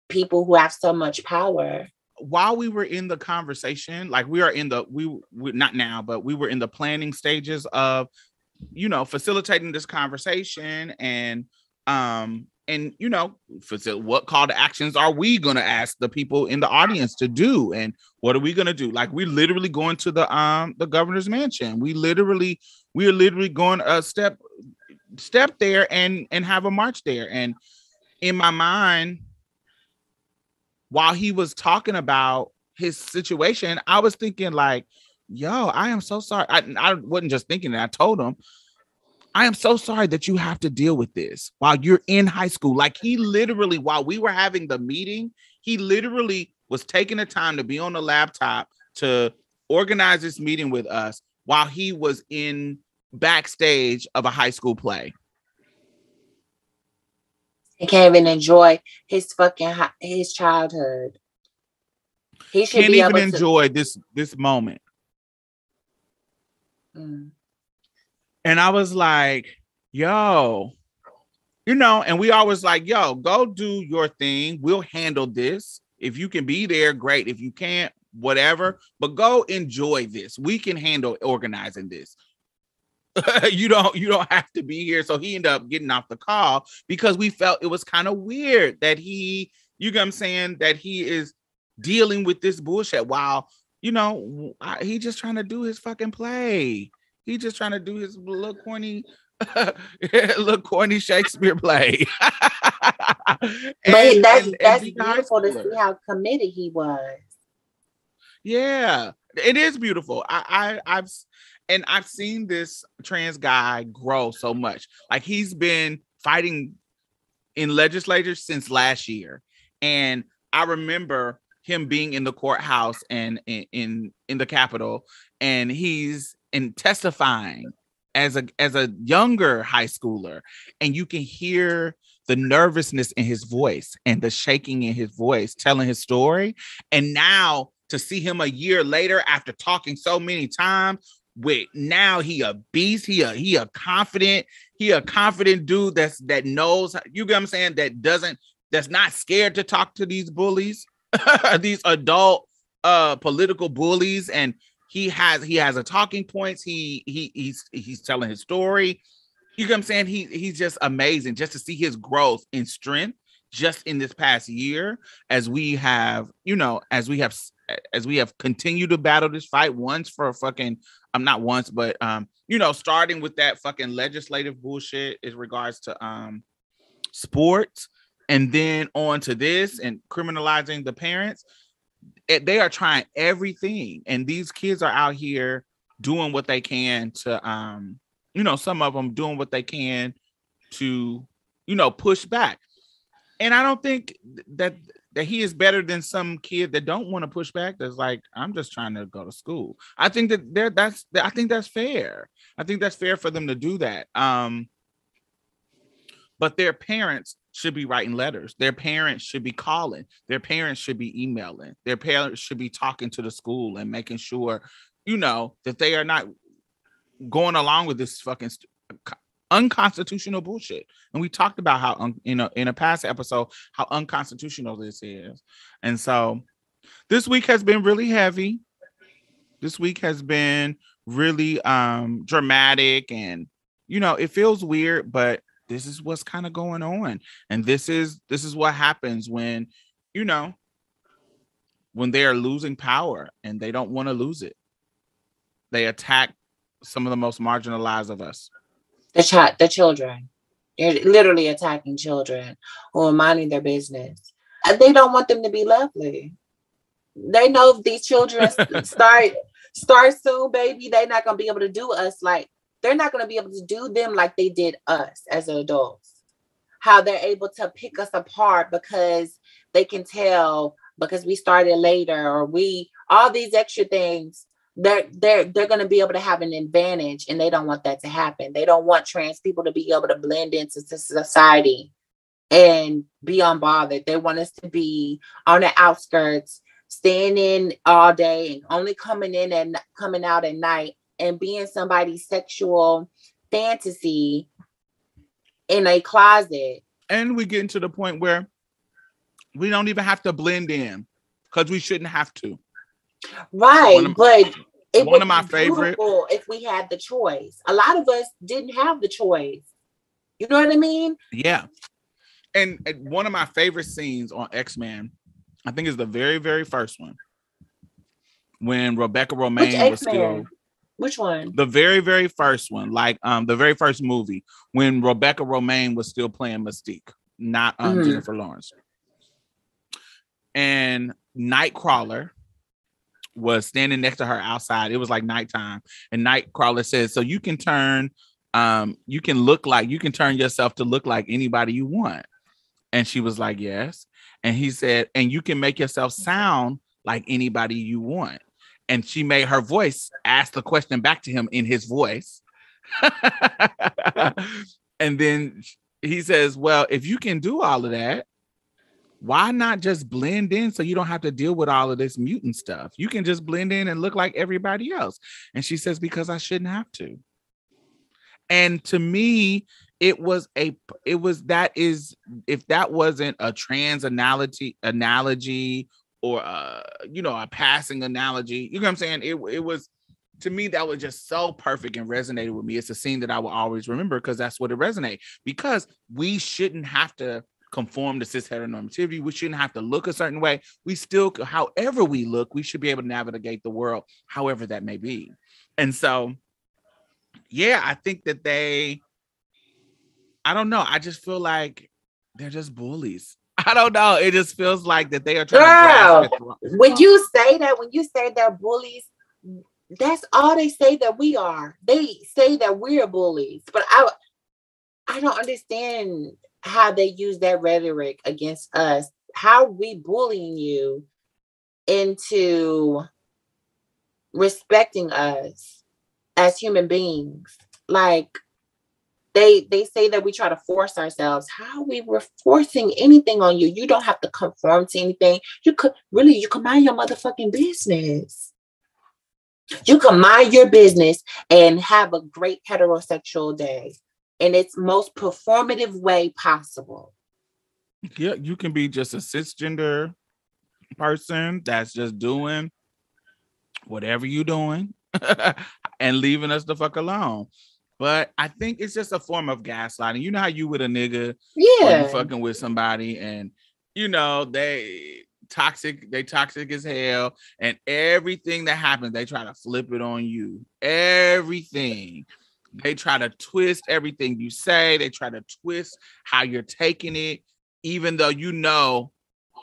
people who have so much power. while we were in the conversation, like we are in the we, we not now, but we were in the planning stages of, you know, facilitating this conversation and um and you know, what call to actions are we gonna ask the people in the audience to do, and what are we gonna do? Like we're literally going to the um the governor's mansion. We literally we are literally going a step step there and and have a march there. And in my mind, while he was talking about his situation, I was thinking like, yo, I am so sorry. I, I wasn't just thinking that I told him, I am so sorry that you have to deal with this while you're in high school. Like he literally, while we were having the meeting, he literally was taking the time to be on the laptop to organize this meeting with us while he was in backstage of a high school play. He can't even enjoy his fucking hi- his childhood. He should Can't be even enjoy this this moment. Mm. And I was like, yo, you know, and we always like, yo, go do your thing. We'll handle this. If you can be there, great. If you can't, whatever, but go enjoy this. We can handle organizing this. you don't you don't have to be here. So he ended up getting off the call because we felt it was kind of weird that he, you what I'm saying, that he is dealing with this bullshit while you know I, he just trying to do his fucking play. He just trying to do his little corny, little corny Shakespeare play. But that's and- and that's be beautiful to see how committed he was. Yeah, it is beautiful. I, I I've and I've seen this trans guy grow so much. Like he's been fighting in legislature since last year. And I remember him being in the courthouse and in in, in the Capitol, and he's in testifying as a as a younger high schooler, and you can hear the nervousness in his voice and the shaking in his voice telling his story. And now to see him a year later after talking so many times with now he a beast, he a he a confident, he a confident dude that's that knows you get what I'm saying, that doesn't that's not scared to talk to these bullies, these adult uh political bullies and he has he has a talking points. He he he's he's telling his story. You know what I'm saying? He he's just amazing just to see his growth in strength just in this past year as we have, you know, as we have as we have continued to battle this fight once for a fucking I'm um, not once, but um, you know, starting with that fucking legislative bullshit as regards to um sports and then on to this and criminalizing the parents. It, they are trying everything, and these kids are out here doing what they can to um, you know, some of them doing what they can to, you know, push back. And I don't think that that he is better than some kid that don't want to push back. That's like, I'm just trying to go to school. I think that there that's I think that's fair. I think that's fair for them to do that. Um, but their parents should be writing letters. Their parents should be calling. Their parents should be emailing. Their parents should be talking to the school and making sure, you know, that they are not going along with this fucking st- unconstitutional bullshit. And we talked about how, un- in a in a past episode, how unconstitutional this is. And so, this week has been really heavy. This week has been really um dramatic, and you know, it feels weird, but this is what's kind of going on, and this is this is what happens when, you know, when they are losing power and they don't want to lose it. They attack some of the most marginalized of us. The child, the children. They're literally attacking children who are minding their business. They don't want them to be lovely. They know if these children start start soon, baby, they're not gonna be able to do us like they're not gonna be able to do them like they did us as adults. How they're able to pick us apart because they can tell because we started later or we all these extra things they're they're they're going to be able to have an advantage and they don't want that to happen they don't want trans people to be able to blend into society and be unbothered they want us to be on the outskirts staying in all day and only coming in and coming out at night and being somebody's sexual fantasy in a closet and we get to the point where we don't even have to blend in because we shouldn't have to Right, of, but it one of my favorite if we had the choice. A lot of us didn't have the choice. You know what I mean? Yeah. And, and one of my favorite scenes on X-Men, I think is the very, very first one. When Rebecca Romijn was still which one? The very, very first one, like um the very first movie when Rebecca Romijn was still playing Mystique, not um mm-hmm. Jennifer Lawrence. And Nightcrawler was standing next to her outside. It was like nighttime, and Nightcrawler says, "So you can turn, um, you can look like you can turn yourself to look like anybody you want." And she was like, "Yes." And he said, "And you can make yourself sound like anybody you want." And she made her voice ask the question back to him in his voice. and then he says, "Well, if you can do all of that, why not just blend in so you don't have to deal with all of this mutant stuff? You can just blend in and look like everybody else. And she says, because I shouldn't have to. And to me, it was a it was that is if that wasn't a trans analogy analogy or uh you know a passing analogy, you know what I'm saying? It it was to me that was just so perfect and resonated with me. It's a scene that I will always remember because that's what it resonates. Because we shouldn't have to conform to cis heteronormativity. We shouldn't have to look a certain way. We still, however we look, we should be able to navigate the world, however that may be. And so, yeah, I think that they, I don't know. I just feel like they're just bullies. I don't know. It just feels like that they are trying Girl, when you say that, when you say they're bullies, that's all they say that we are. They say that we're bullies, but I I don't understand how they use that rhetoric against us. How we bullying you into respecting us as human beings. Like they they say that we try to force ourselves. How we were forcing anything on you? You don't have to conform to anything. You could really you can mind your motherfucking business. You can mind your business and have a great heterosexual day in its most performative way possible. Yeah, you can be just a cisgender person that's just doing whatever you doing and leaving us the fuck alone. But I think it's just a form of gaslighting. You know how you with a nigga Yeah. fucking with somebody and you know they toxic, they toxic as hell, and everything that happens, they try to flip it on you. Everything. They try to twist everything you say, they try to twist how you're taking it, even though you know,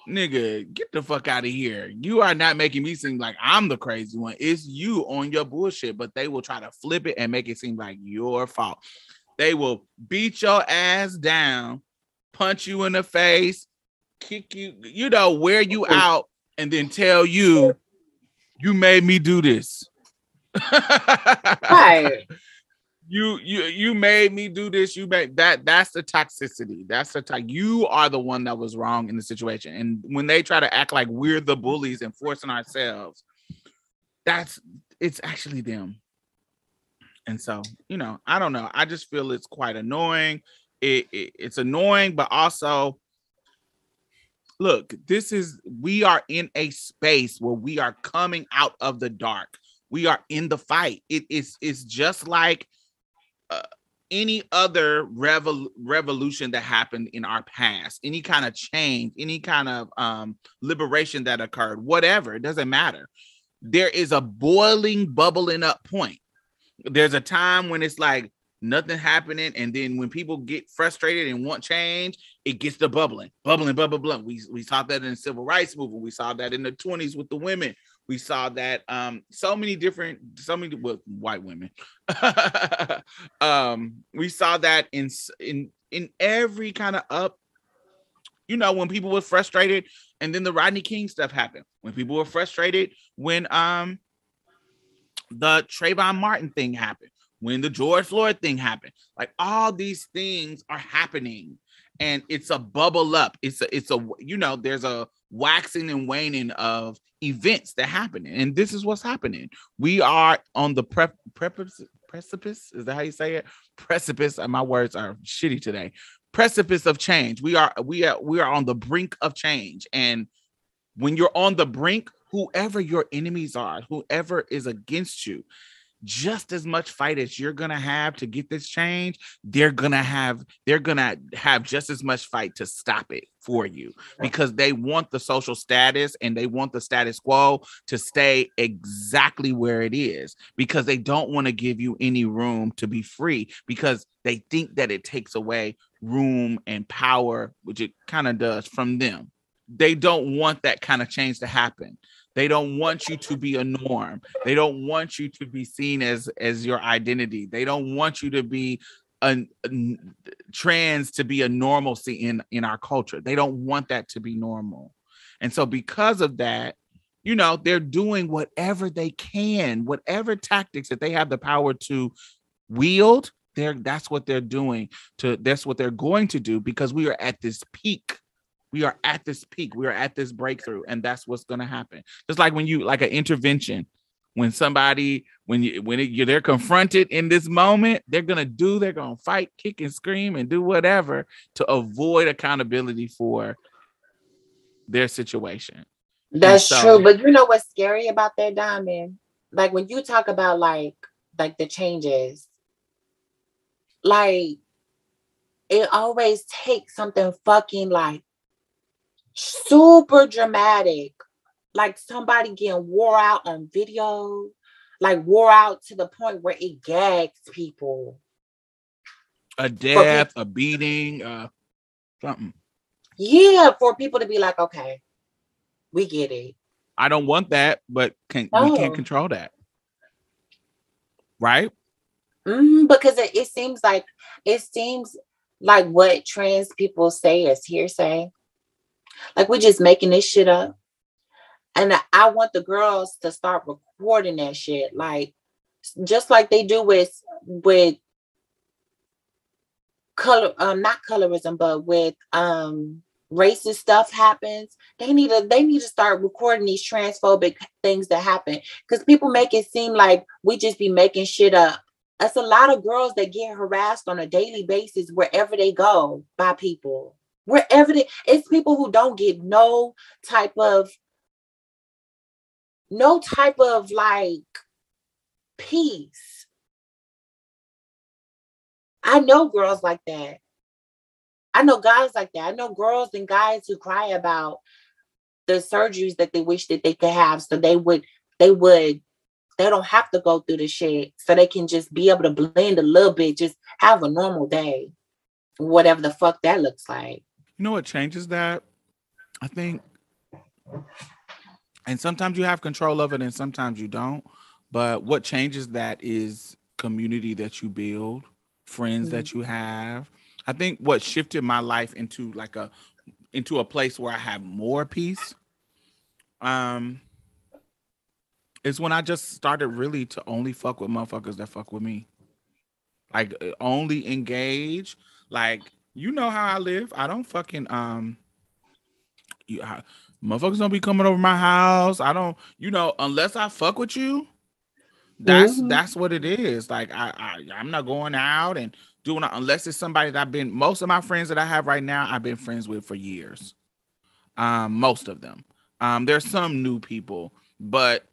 nigga, get the fuck out of here. You are not making me seem like I'm the crazy one. It's you on your bullshit, but they will try to flip it and make it seem like your fault. They will beat your ass down, punch you in the face, kick you, you know, wear you oh. out, and then tell you, you made me do this. Right. You you you made me do this. You made that. That's the toxicity. That's the type. You are the one that was wrong in the situation. And when they try to act like we're the bullies and forcing ourselves, that's it's actually them. And so, you know, I don't know. I just feel it's quite annoying. It, it it's annoying, but also look, this is we are in a space where we are coming out of the dark. We are in the fight. It is it's just like uh, any other revol- revolution that happened in our past, any kind of change, any kind of um, liberation that occurred, whatever, it doesn't matter. There is a boiling, bubbling up point. There's a time when it's like nothing happening, and then when people get frustrated and want change, it gets to bubbling, bubbling, bubbling, bubbling. We we saw that in the civil rights movement. We saw that in the 20s with the women. We saw that um so many different, so many well, white women. um, we saw that in in in every kind of up. You know, when people were frustrated, and then the Rodney King stuff happened. When people were frustrated, when um the Trayvon Martin thing happened, when the George Floyd thing happened, like all these things are happening, and it's a bubble up. It's a it's a you know there's a waxing and waning of events that happen, and this is what's happening. We are on the prep precipice. Precipice is that how you say it? Precipice. My words are shitty today. Precipice of change. We are we are we are on the brink of change, and when you're on the brink, whoever your enemies are, whoever is against you, just as much fight as you're gonna have to get this change, they're gonna have they're gonna have just as much fight to stop it for you because they want the social status and they want the status quo to stay exactly where it is because they don't want to give you any room to be free because they think that it takes away room and power, which it kind of does from them. They don't want that kind of change to happen they don't want you to be a norm. They don't want you to be seen as as your identity. They don't want you to be a, a- trans to be a normalcy in in our culture. They don't want that to be normal. And so because of that you know they're doing whatever they can whatever tactics that they have the power to wield they're that's what they're doing to that's what they're going to do because we are at this peak we are at this peak we are at this breakthrough and that's what's going to happen just like when you like an intervention when somebody when you when it, you're they're confronted in this moment they're going to do they're going to fight kick and scream and do whatever to avoid accountability for their situation That's so- true. But you know what's scary about that diamond? Like when you talk about like like the changes, like it always takes something fucking like super dramatic, like somebody getting wore out on video, like wore out to the point where it gags people. a death a beating uh something Yeah, for people to be like, okay, we get it. i don't want that but can we can't control that right Mhm, because it, it seems like it seems like what trans people say is hearsay. Like we're just making this shit up. And I- want the girls to start recording that shit. Like just like they do with with color um not colorism, but with um racist stuff happens. They need to they need to start recording these transphobic things that happen. Because people make it seem like we just be making shit up that's a lot of girls that get harassed on a daily basis wherever they go by people. Wherever they, it's people who don't get no type of no type of like peace. I know girls like that. I know guys like that. I know girls and guys who cry about the surgeries that they wish that they could have so they would they would they don't have to go through the shit so they can just be able to blend a little bit just have a normal day whatever the fuck that looks like You know what changes that? I think, and sometimes you have control of it, and sometimes you don't. But what changes that is community that you build, friends that you have. I think what shifted my life into like a into a place where I have more peace. Um, is when I just started really to only fuck with motherfuckers that fuck with me. Like uh, only engage. Like you know how I live. I don't fucking um. You I, motherfuckers don't be coming over my house. I don't. You know unless I fuck with you. That's Mhm. that's what it is. Like I, I I'm not going out and doing it unless it's somebody that I've been. Most of my friends that I have right now, I've been friends with for years. Um, most of them. Um, there's some new people, but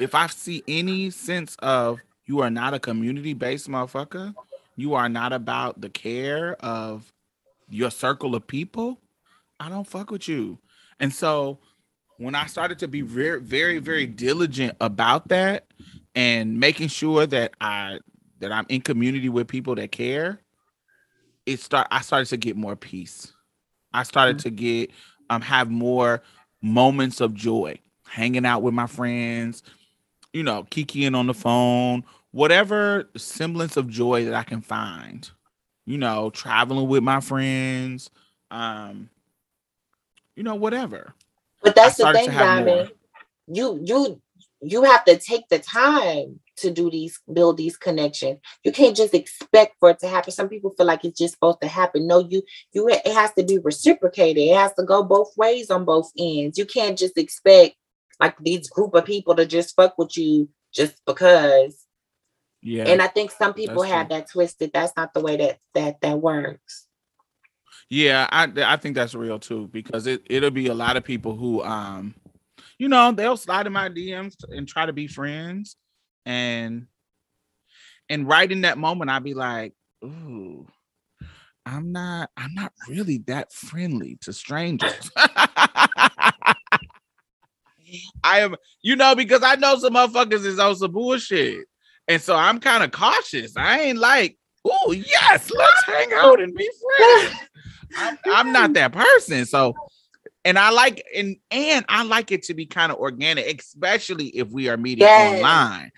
if I see any sense of you are not a community based motherfucker, you are not about the care of your circle of people, I don't fuck with you. And so when I started to be very, very, very diligent about that and making sure that I that I'm in community with people that care, it start I started to get more peace. I started to get um have more moments of joy, hanging out with my friends, you know, kikiing on the phone, whatever semblance of joy that I can find. You know, traveling with my friends, um, you know, whatever. But that's the thing. Diamond. You you you have to take the time to do these build these connections. You can't just expect for it to happen. Some people feel like it's just supposed to happen. No, you you it has to be reciprocated. It has to go both ways on both ends. You can't just expect like these group of people to just fuck with you just because. Yeah. And I think some people have that twisted. That's not the way that that that works. Yeah, I I think that's real too because it it'll be a lot of people who um you know, they'll slide in my DMs and try to be friends and and right in that moment I'd be like, "Ooh, I'm not I'm not really that friendly to strangers." I am, you know, because I know some motherfuckers is on some bullshit. And so I'm kind of cautious. I ain't like, oh yes, let's hang out and be friends. I'm, I'm not that person. So, and I like and and I like it to be kind of organic, especially if we are meeting Yes. online.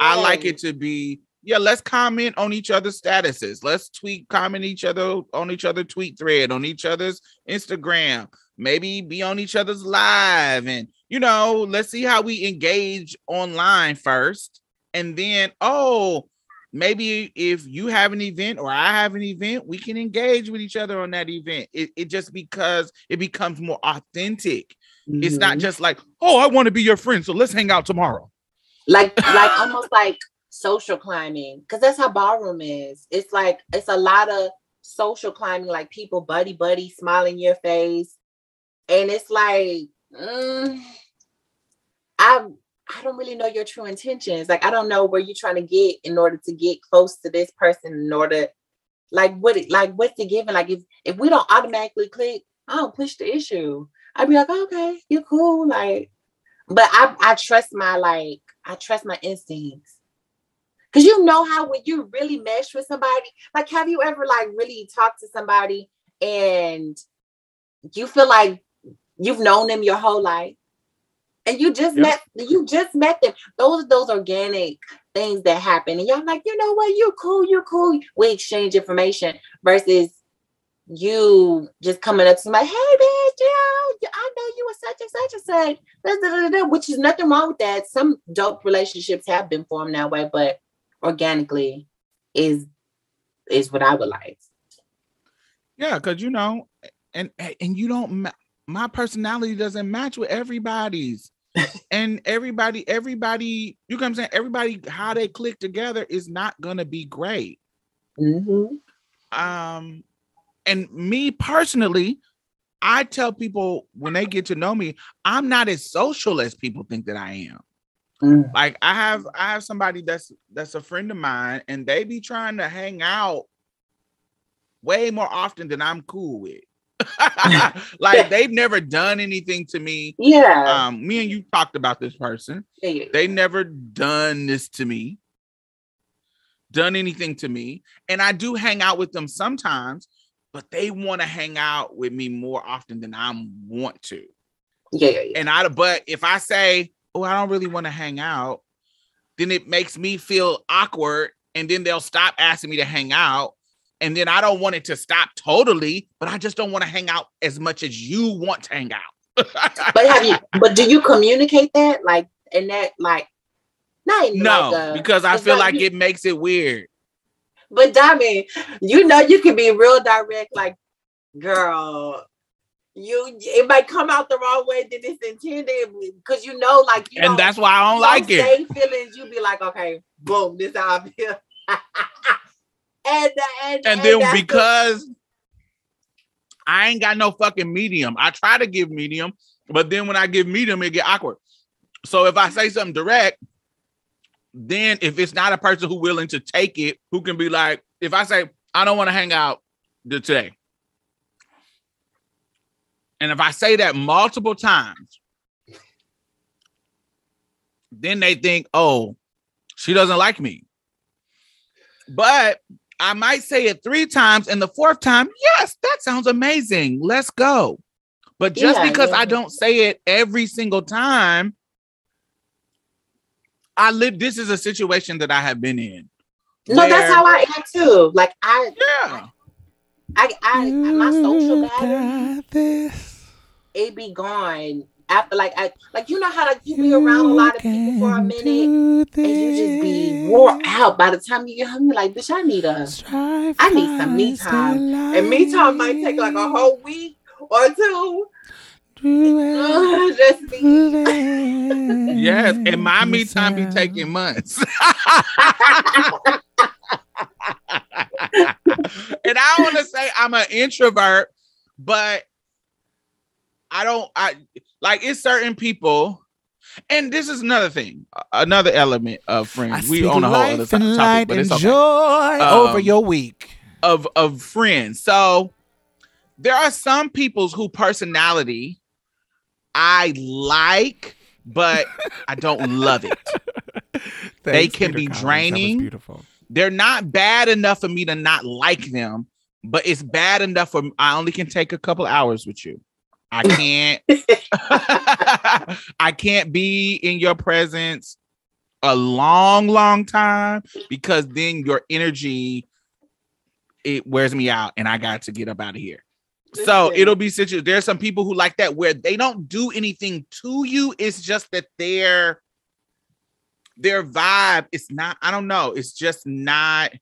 I like it to be yeah. Let's comment on each other's statuses. Let's tweet, comment each other on each other tweet thread on each other's Instagram. Maybe be on each other's live, and you know, let's see how we engage online first, and then oh, maybe if you have an event or I have an event, we can engage with each other on that event. It, it just because it becomes more authentic. It's not Mhm. just like, oh, I want to be your friend, so let's hang out tomorrow. like like almost like social climbing because that's how ballroom is it's like it's a lot of social climbing like people buddy buddy smiling your face and it's like mm, i i don't really know your true intentions like i don't know where you're trying to get in order to get close to this person in order like what like what's the given like if if we don't automatically click i don't push the issue i'd be like oh, okay you're cool like but i i trust my like I trust my instincts. Cause you know how when you really mesh with somebody, like have you ever like really talked to somebody and you feel like you've known them your whole life? And you just Yeah. met you just met them. Those are those organic things that happen. And y'all like, you know what, you're cool, you're cool. We exchange information versus you just coming up to somebody, hey bitch, yeah, I know you were such and such and such da, da, da, da, which is nothing wrong with that. Some dope relationships have been formed that way, but organically is is what I would like. Yeah, because you know, and and you don't. My personality doesn't match with everybody's, and everybody, everybody, you know what I'm saying? Everybody, how they click together is not gonna be great. Mhm. Um, and me personally, I tell people when they get to know me, I'm not as social as people think that I am. Mm. Like I have I have somebody that's that's a friend of mine and they be trying to hang out way more often than I'm cool with. like they've never done anything to me. Yeah. Um, me and you talked about this person. yeah, yeah. They never done this to me, done anything to me. And I do hang out with them sometimes, but they want to hang out with me more often than I want to. yeah, yeah, yeah. And I, but if I say, oh, I don't really want to hang out, then it makes me feel awkward. And then they'll stop asking me to hang out. And then I don't want it to stop totally, but I just don't want to hang out as much as you want to hang out. But have you? But do you communicate that like and that like? Not in no, like a- because I feel like it makes it weird. But Diamond, you know you can be real direct, like, girl, you it might come out the wrong way than it's intended because you know, like you And that's why I don't like it. feelings, you be like, okay, boom, this how I feel. and, and And then the- because I ain't got no fucking medium, I try to give medium, but then when I give medium, it get awkward. So if I say something direct, then if it's not a person who willing to take it, who can be like, if I say I don't want to hang out today, and if I say that multiple times, then they think, oh, she doesn't like me. But I might say it three times, and the fourth time, yes, that sounds amazing. Let's go. But just Yeah, because yeah. I don't say it every single time, I live. This is a situation that I have been in. no, that's how I am too. Like I, Yeah. I, I, my social You battery, this. it be gone after like I, like you know how like you be around a lot of people for a minute. And you just be this. wore out by the time you get home. You're like, bitch, I need a Strive I need some me time. and me time might take like a whole week or two. Ugh, Just me. do Yes. And my me time be taking months. and I want to say I'm an introvert, but I don't. I like it's certain people, and this is another thing, another element of I friends. We speak on a whole other life to- and topic, light but and it's okay. joy over Um, your week. Of of friends. So there are some people's who personality I like, but I don't love it. they can be Collins. That was draining. beautiful. they're not bad enough for me to not like them, but it's bad enough for I only can take a couple hours with you. I can't I can't be in your presence a long, long time because then your energy it wears me out and I got to get up out of here. So it'll be situ there's some people who like that where they don't do anything to you. It's just that their their vibe is not, I don't know, it's just not,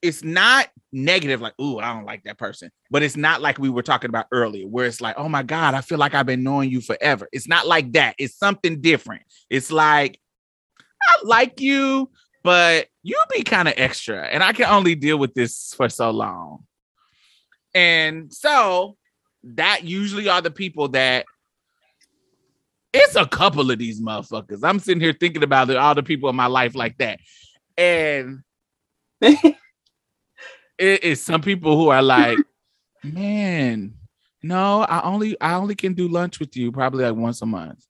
it's not negative, like, ooh, I don't like that person. But it's not like we were talking about earlier, where it's like, oh my God, I feel like I've been knowing you forever. It's not like that. It's something different. It's like, I like you, but you be kind of extra. And I can only deal with this for so long. And so that usually are the people that it's a couple of these motherfuckers. I'm sitting here thinking about all the people in my life like that. And it is some people who are like, man, no, I only I only can do lunch with you probably like once a month.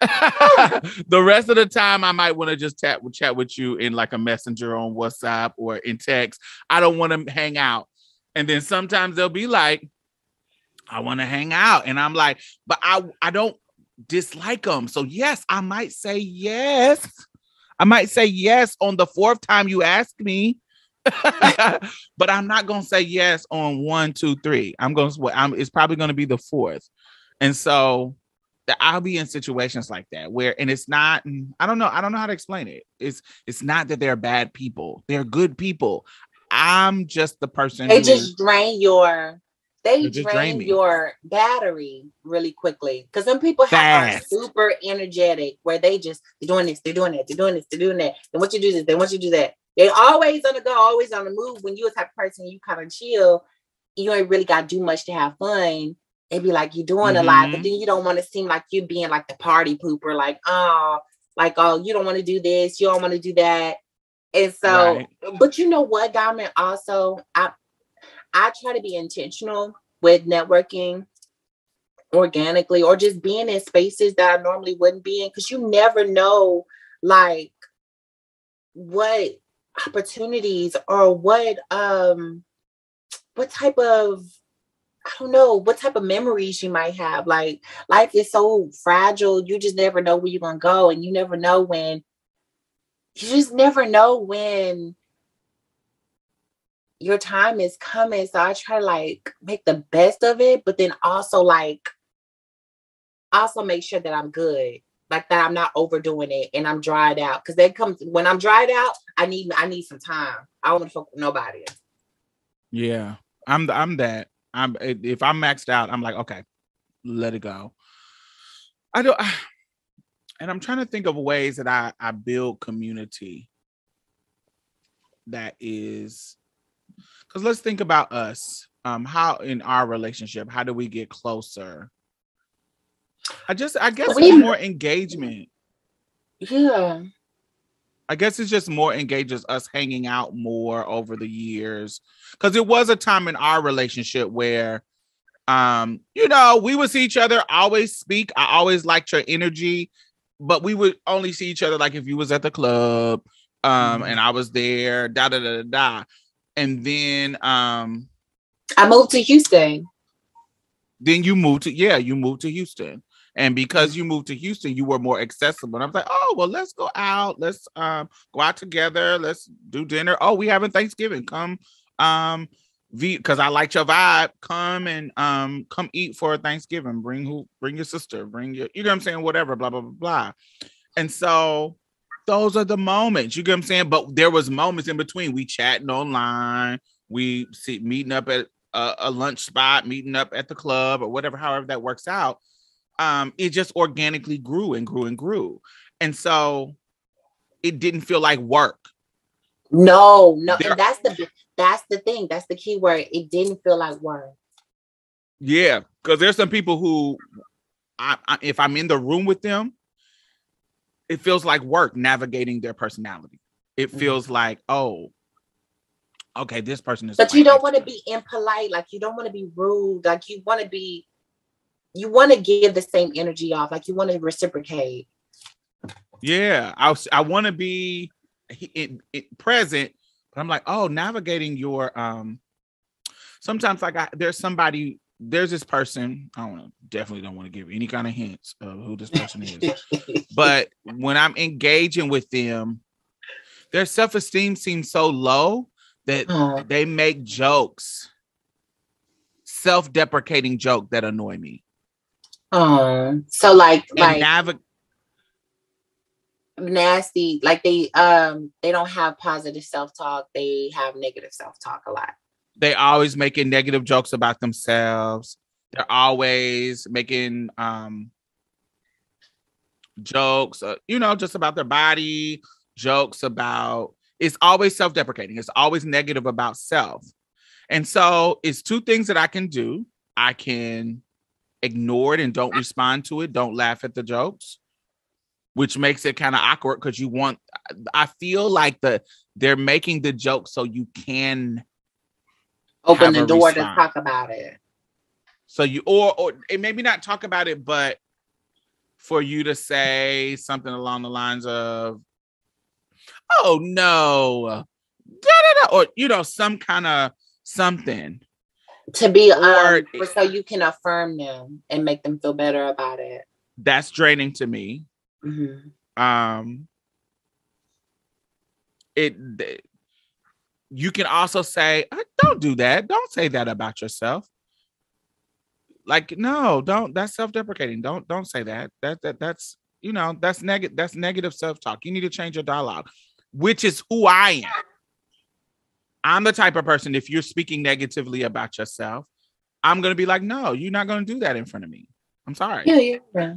the rest of the time, I might want to just chat with chat with you in like a messenger on WhatsApp or in text. I don't want to hang out. And then sometimes they'll be like, I want to hang out. And I'm like, but I I don't dislike them. So yes, I might say yes. I might say yes on the fourth time you ask me. but I'm not gonna say yes on one, two, three. I'm gonna I'm it's probably gonna be the fourth. And so I'll be in situations like that where and it's not mm, I don't know, I don't know how to explain it. It's it's not that they're bad people, they're good people. I'm just the person They who- just drain your they drain drain your battery really quickly. Because some people have are super energetic where they just they're doing this, they're doing that, they're doing this, they're doing that. And what you do this, they want you to do that. They always on the go, always on the move. When you're a type of person, you kind of chill, you ain't really got to do much to have fun. It'd be like you're doing a lot, but Mhm. then you don't want to seem like you being like the party pooper, like, oh, Like, oh, you don't want to do this, you don't want to do that. And so, Right. but you know what, Diamond? Also, I I try to be intentional with networking organically or just being in spaces that I normally wouldn't be in because you never know like what opportunities or what um what type of I don't know what type of memories you might have. Like life is so fragile. You just never know where you're gonna go, and you never know when. You just never know when your time is coming. So I try to like make the best of it, but then also like also make sure that I'm good. Like that I'm not overdoing it and I'm dried out. Cause they come when I'm dried out, I need I need some time. I don't want to fuck with nobody. Yeah, I'm I'm that. I'm if I'm maxed out, I'm like, okay, let it go. I don't, I, and I'm trying to think of ways that I I build community. That is, because let's think about us. Um, how in our relationship, how do we get closer? I just, I guess, We- more engagement. Yeah. I guess it's just more engages us hanging out more over the years. Cause it was a time in our relationship where um, you know, we would see each other, always speak. I always liked your energy, but we would only see each other like if you was at the club, um, and I was there, da da da da da. And then um I moved to Houston. then you moved to yeah, you moved to Houston. And because you moved to Houston, you were more accessible. And I was like, oh well, let's go out. Let's um go out together. Let's do dinner. Oh, we having Thanksgiving. Come um because I liked your vibe. Come and um come eat for Thanksgiving. Bring who bring your sister, bring your, you know what I'm saying, whatever, blah, blah, blah, blah. And so those are the moments, you get what I'm saying? But there was moments in between. We chatting online, we see meeting up at a, a lunch spot, meeting up at the club or whatever, however that works out. Um, it just organically grew and grew and grew. And so it didn't feel like work. No, no, There- and that's the that's the thing. That's the key word. It didn't feel like work. Yeah, because there's some people who, I, I, if I'm in the room with them, it feels like work navigating their personality. It Mhm. feels like, oh, okay, this person is. But you don't want to be impolite. Like you don't want to be rude. Like you want to be. You want to give the same energy off. Like you want to reciprocate. Yeah, I I want to be he- it, it, present, but I'm like, oh, navigating your um. Sometimes like I, there's somebody, there's this person. I don't know, definitely don't want to give any kind of hints of who this person is. but when I'm engaging with them, their self esteem seems so low that Oh, they make jokes, self deprecating joke that annoy me. Oh. so like And like nasty. Like they um they don't have positive self talk. They have negative self talk a lot. they always making negative jokes about themselves. They're always making um jokes, uh, you know, just about their body, jokes about it's always self-deprecating. It's always negative about self. And so it's two things that I can do. I can ignore it and don't respond to it, don't laugh at the jokes, which makes it kind of awkward because you want I feel like the they're making the joke so you can Open the door to talk about it. So you or or and maybe not talk about it, but for you to say something along the lines of, "Oh no," da, da, da, or you know, some kind of something. To be Or- um for- so you can affirm them and make them feel better about it. That's draining to me. Mhm. Um, it. th- You can also say, "Uh, "Don't do that. Don't say that about yourself." Like, no, don't. That's self-deprecating. Don't don't say that. That that that's you know that's negative. That's negative self-talk. You need to change your dialogue, which is who I am. I'm the type of person. If you're speaking negatively about yourself, I'm gonna be like, "No, you're not gonna do that in front of me." I'm sorry Yeah, yeah, yeah.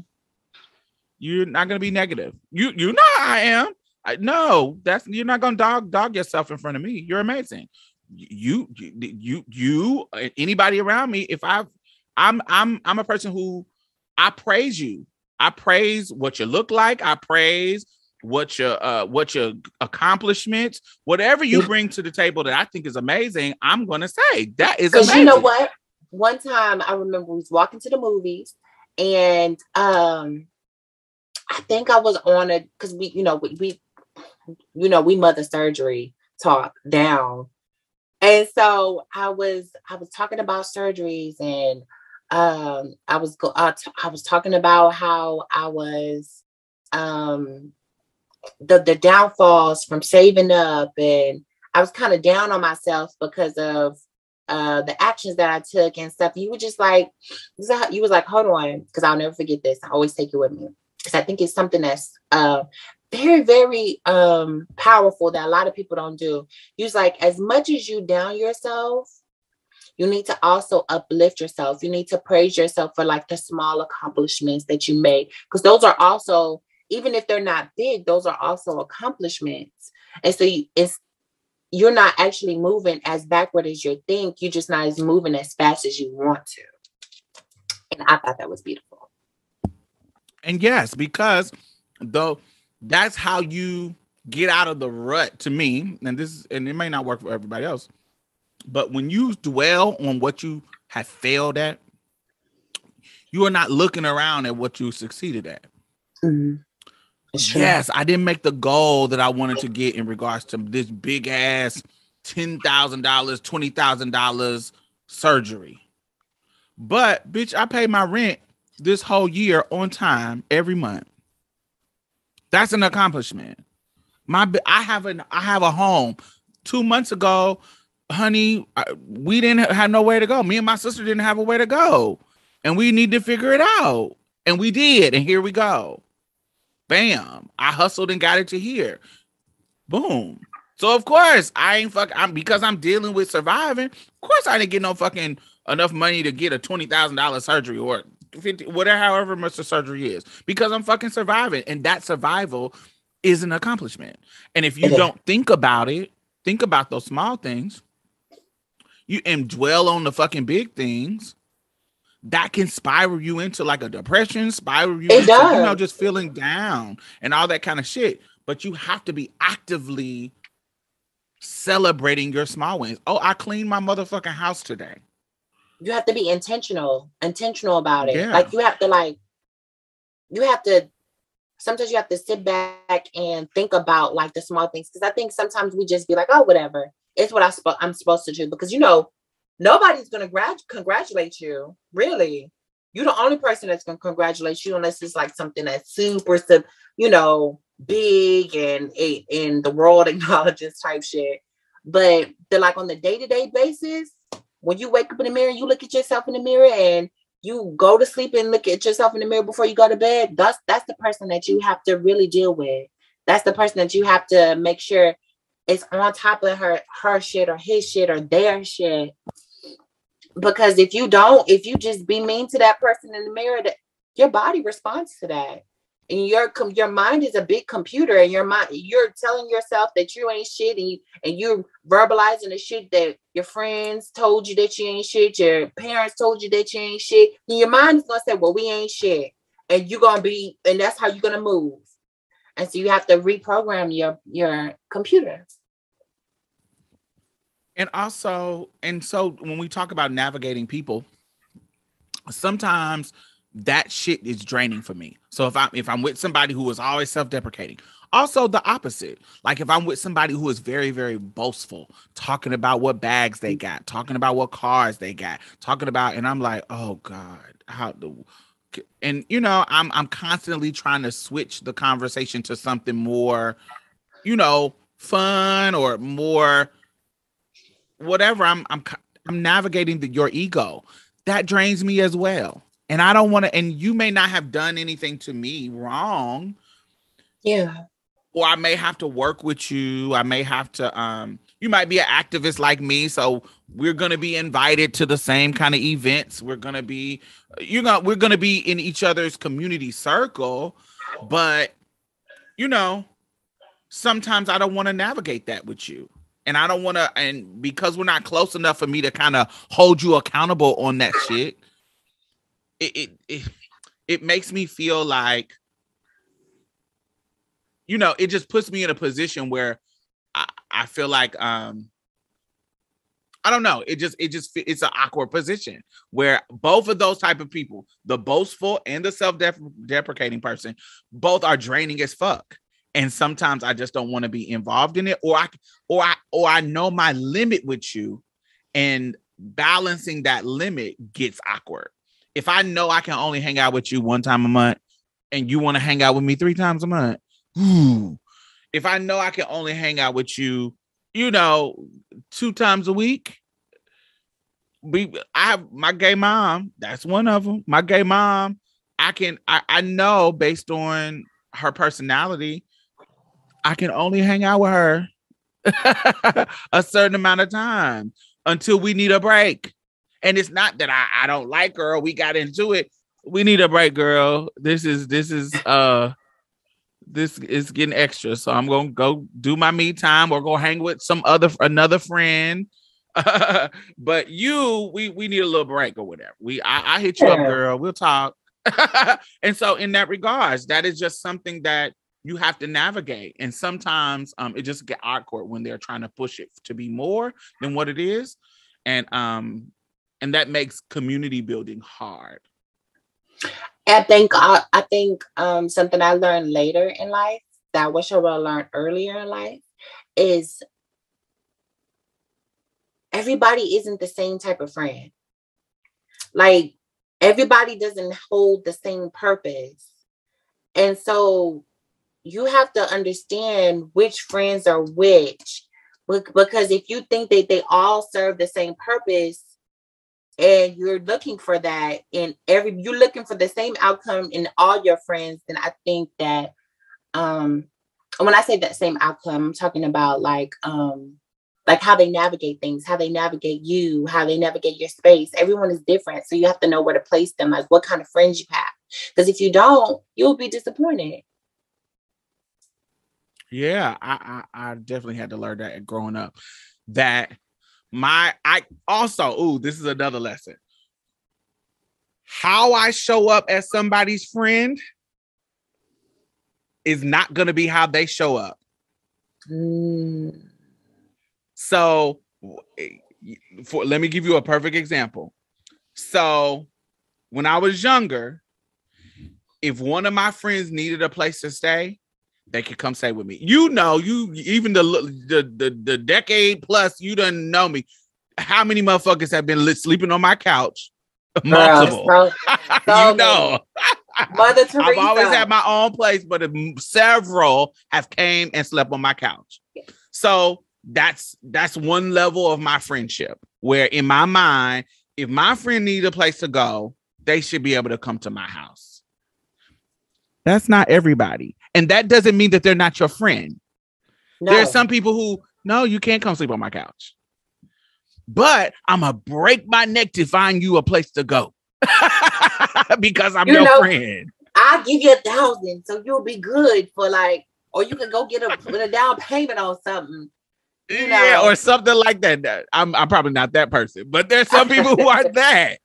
you're not gonna be negative. You you know I am. I, no, that's you're not gonna dog dog yourself in front of me. You're amazing. You you you you anybody around me. If I I'm I'm I'm a person who I praise you. I praise what you look like. I praise what your uh what your accomplishments, whatever you bring to the table that I think is amazing, I'm gonna say that is amazing. you know what? One time I remember we was walking to the movies and um I think I was on a because we, you know, we, we you know, we mother surgery talk down. And so I was I was talking about surgeries and um I was go uh, t- I was talking about how I was um the the downfalls from saving up and I was kind of down on myself because of uh the actions that I took and stuff. You were just like, you was like, hold on, because I'll never forget this. I always take it with me because I think it's something that's uh very very um powerful that a lot of people don't do. You was like, as much as you down yourself, you need to also uplift yourself. You need to praise yourself for like the small accomplishments that you made because those are also even if they're not big, those are also accomplishments. And so you, it's you're not actually moving as backward as you think. You're just not as moving as fast as you want to. And I thought that was beautiful. And yes, because though that's how you get out of the rut to me, and this and it may not work for everybody else, but when you dwell on what you have failed at, you are not looking around at what you succeeded at. True. Yes, I didn't make the goal that I wanted to get in regards to this big ass ten thousand dollars, twenty thousand dollars surgery. But bitch, I paid my rent this whole year on time every month. That's an accomplishment. My I have an I have a home. Two months ago, honey, we didn't have nowhere to go. Me and my sister didn't have a way to go, and we need to figure it out. And we did, and here we go. Bam! I hustled and got it to here. Boom. So of course I ain't fuck. I'm because I'm dealing with surviving. Of course I didn't get no fucking enough money to get a twenty thousand dollar surgery or fifty, whatever, however much the surgery is, because I'm fucking surviving, and that survival is an accomplishment. And if you is. don't think about it, think about those small things. You and dwell on the fucking big things. That can spiral you into like a depression, spiral you It into, you know, just feeling down and all that kind of shit. But you have to be actively celebrating your small wins. Oh, I cleaned my motherfucking house today. You have to be intentional, intentional about it. Yeah. Like you have to like you have to sometimes you have to sit back and think about like the small things because I think sometimes we just be like, oh, whatever. It's what I I'm supposed to do because you know nobody's gonna grad- congratulate you. Really, you're the only person that's gonna congratulate you unless it's like something that's super, you know, big and and the world acknowledges type shit. But the like on the day to day basis, when you wake up in the mirror, you look at yourself in the mirror and you go to sleep and look at yourself in the mirror before you go to bed, that's that's the person that you have to really deal with. That's the person that you have to make sure is on top of her her shit or his shit or their shit. Because if you don't, if you just be mean to that person in the mirror, that your body responds to that. And your your mind is a big computer, and your mind you're telling yourself that you ain't shit, and you and you're verbalizing the shit that your friends told you that you ain't shit, your parents told you that you ain't shit. And your mind is gonna say, "Well, we ain't shit," and you're gonna be, and that's how you're gonna move. And so you have to reprogram your your computer. And also, and so when we talk about navigating people, sometimes that shit is draining for me. So if I'm if I'm with somebody who is always self-deprecating, also the opposite. Like if I'm with somebody who is very very boastful, talking about what bags they got, talking about what cars they got, talking about, and I'm like, oh god, how the and you know I'm I'm constantly trying to switch the conversation to something more, you know, fun or more whatever i'm i'm i'm navigating the, your ego. That drains me as well. And i don't want to and you may not have done anything to me wrong. Yeah. or i may have to work with you. I may have to um you might be an activist like me so we're going to be invited to the same kind of events. We're going to be you're going to we're going to be in each other's community circle but you know sometimes i don't want to navigate that with you and i don't want to and because we're not close enough for me to kind of hold you accountable on that shit it, it, it it makes me feel like you know, it just puts me in a position where I, I feel like um I don't know. It just it just it's an awkward position where both of those type of people, the boastful and the self-deprecating person, both are draining as fuck. And sometimes I just don't want to be involved in it, or I or I or I know my limit with you, and balancing that limit gets awkward. If I know I can only hang out with you one time a month, and you want to hang out with me three times a month, ooh. If I know I can only hang out with you you know, two times a week. We I have my gay mom, that's one of them. My gay mom, I can I, I know based on her personality, I can only hang out with her a certain amount of time until we need a break. And it's not that I, I don't like her, we got into it. We need a break, girl. This is this is uh this is getting extra. So I'm gonna go do my me time or go hang with some other another friend. but you, we we need a little break or whatever. We I, I hit you up, girl. We'll talk. and so in that regards, that is just something that you have to navigate. And sometimes um it just get awkward when they're trying to push it to be more than what it is. And um and that makes community building hard. I think I, I think um, something I learned later in life that I wish I would have learned earlier in life is everybody isn't the same type of friend. Like everybody doesn't hold the same purpose. And so you have to understand which friends are which. Because if you think that they all serve the same purpose, and you're looking for that in every you're looking for the same outcome in all your friends then i think that um when i say that same outcome i'm talking about like um like how they navigate things how they navigate you how they navigate your space. Everyone is different so you have to know where to place them like what kind of friends you have. Because if you don't you'll be disappointed yeah I, I i definitely had to learn that growing up that my I also, ooh, this is another lesson. How I show up as somebody's friend is not going to be how they show up. Mm. So, for let me give you a perfect example. So, when I was younger, if one of my friends needed a place to stay, they could come stay with me. You know, you even the the the, the decade plus you don't know me. How many motherfuckers have been sleeping on my couch? Multiple. so, so you know. Mother Teresa. I've always had my own place, but several have came and slept on my couch. So that's that's one level of my friendship where in my mind, if my friend needs a place to go, they should be able to come to my house. That's not everybody. And that doesn't mean that they're not your friend. No. There's some people who, no, you can't come sleep on my couch. But I'm going to break my neck to find you a place to go because I'm you your know, friend. I'll give you a thousand so you'll be good for like, or you can go get a, with a down payment on something. You know? Yeah, or something like that. I'm, I'm probably not that person, but there's some people who are that.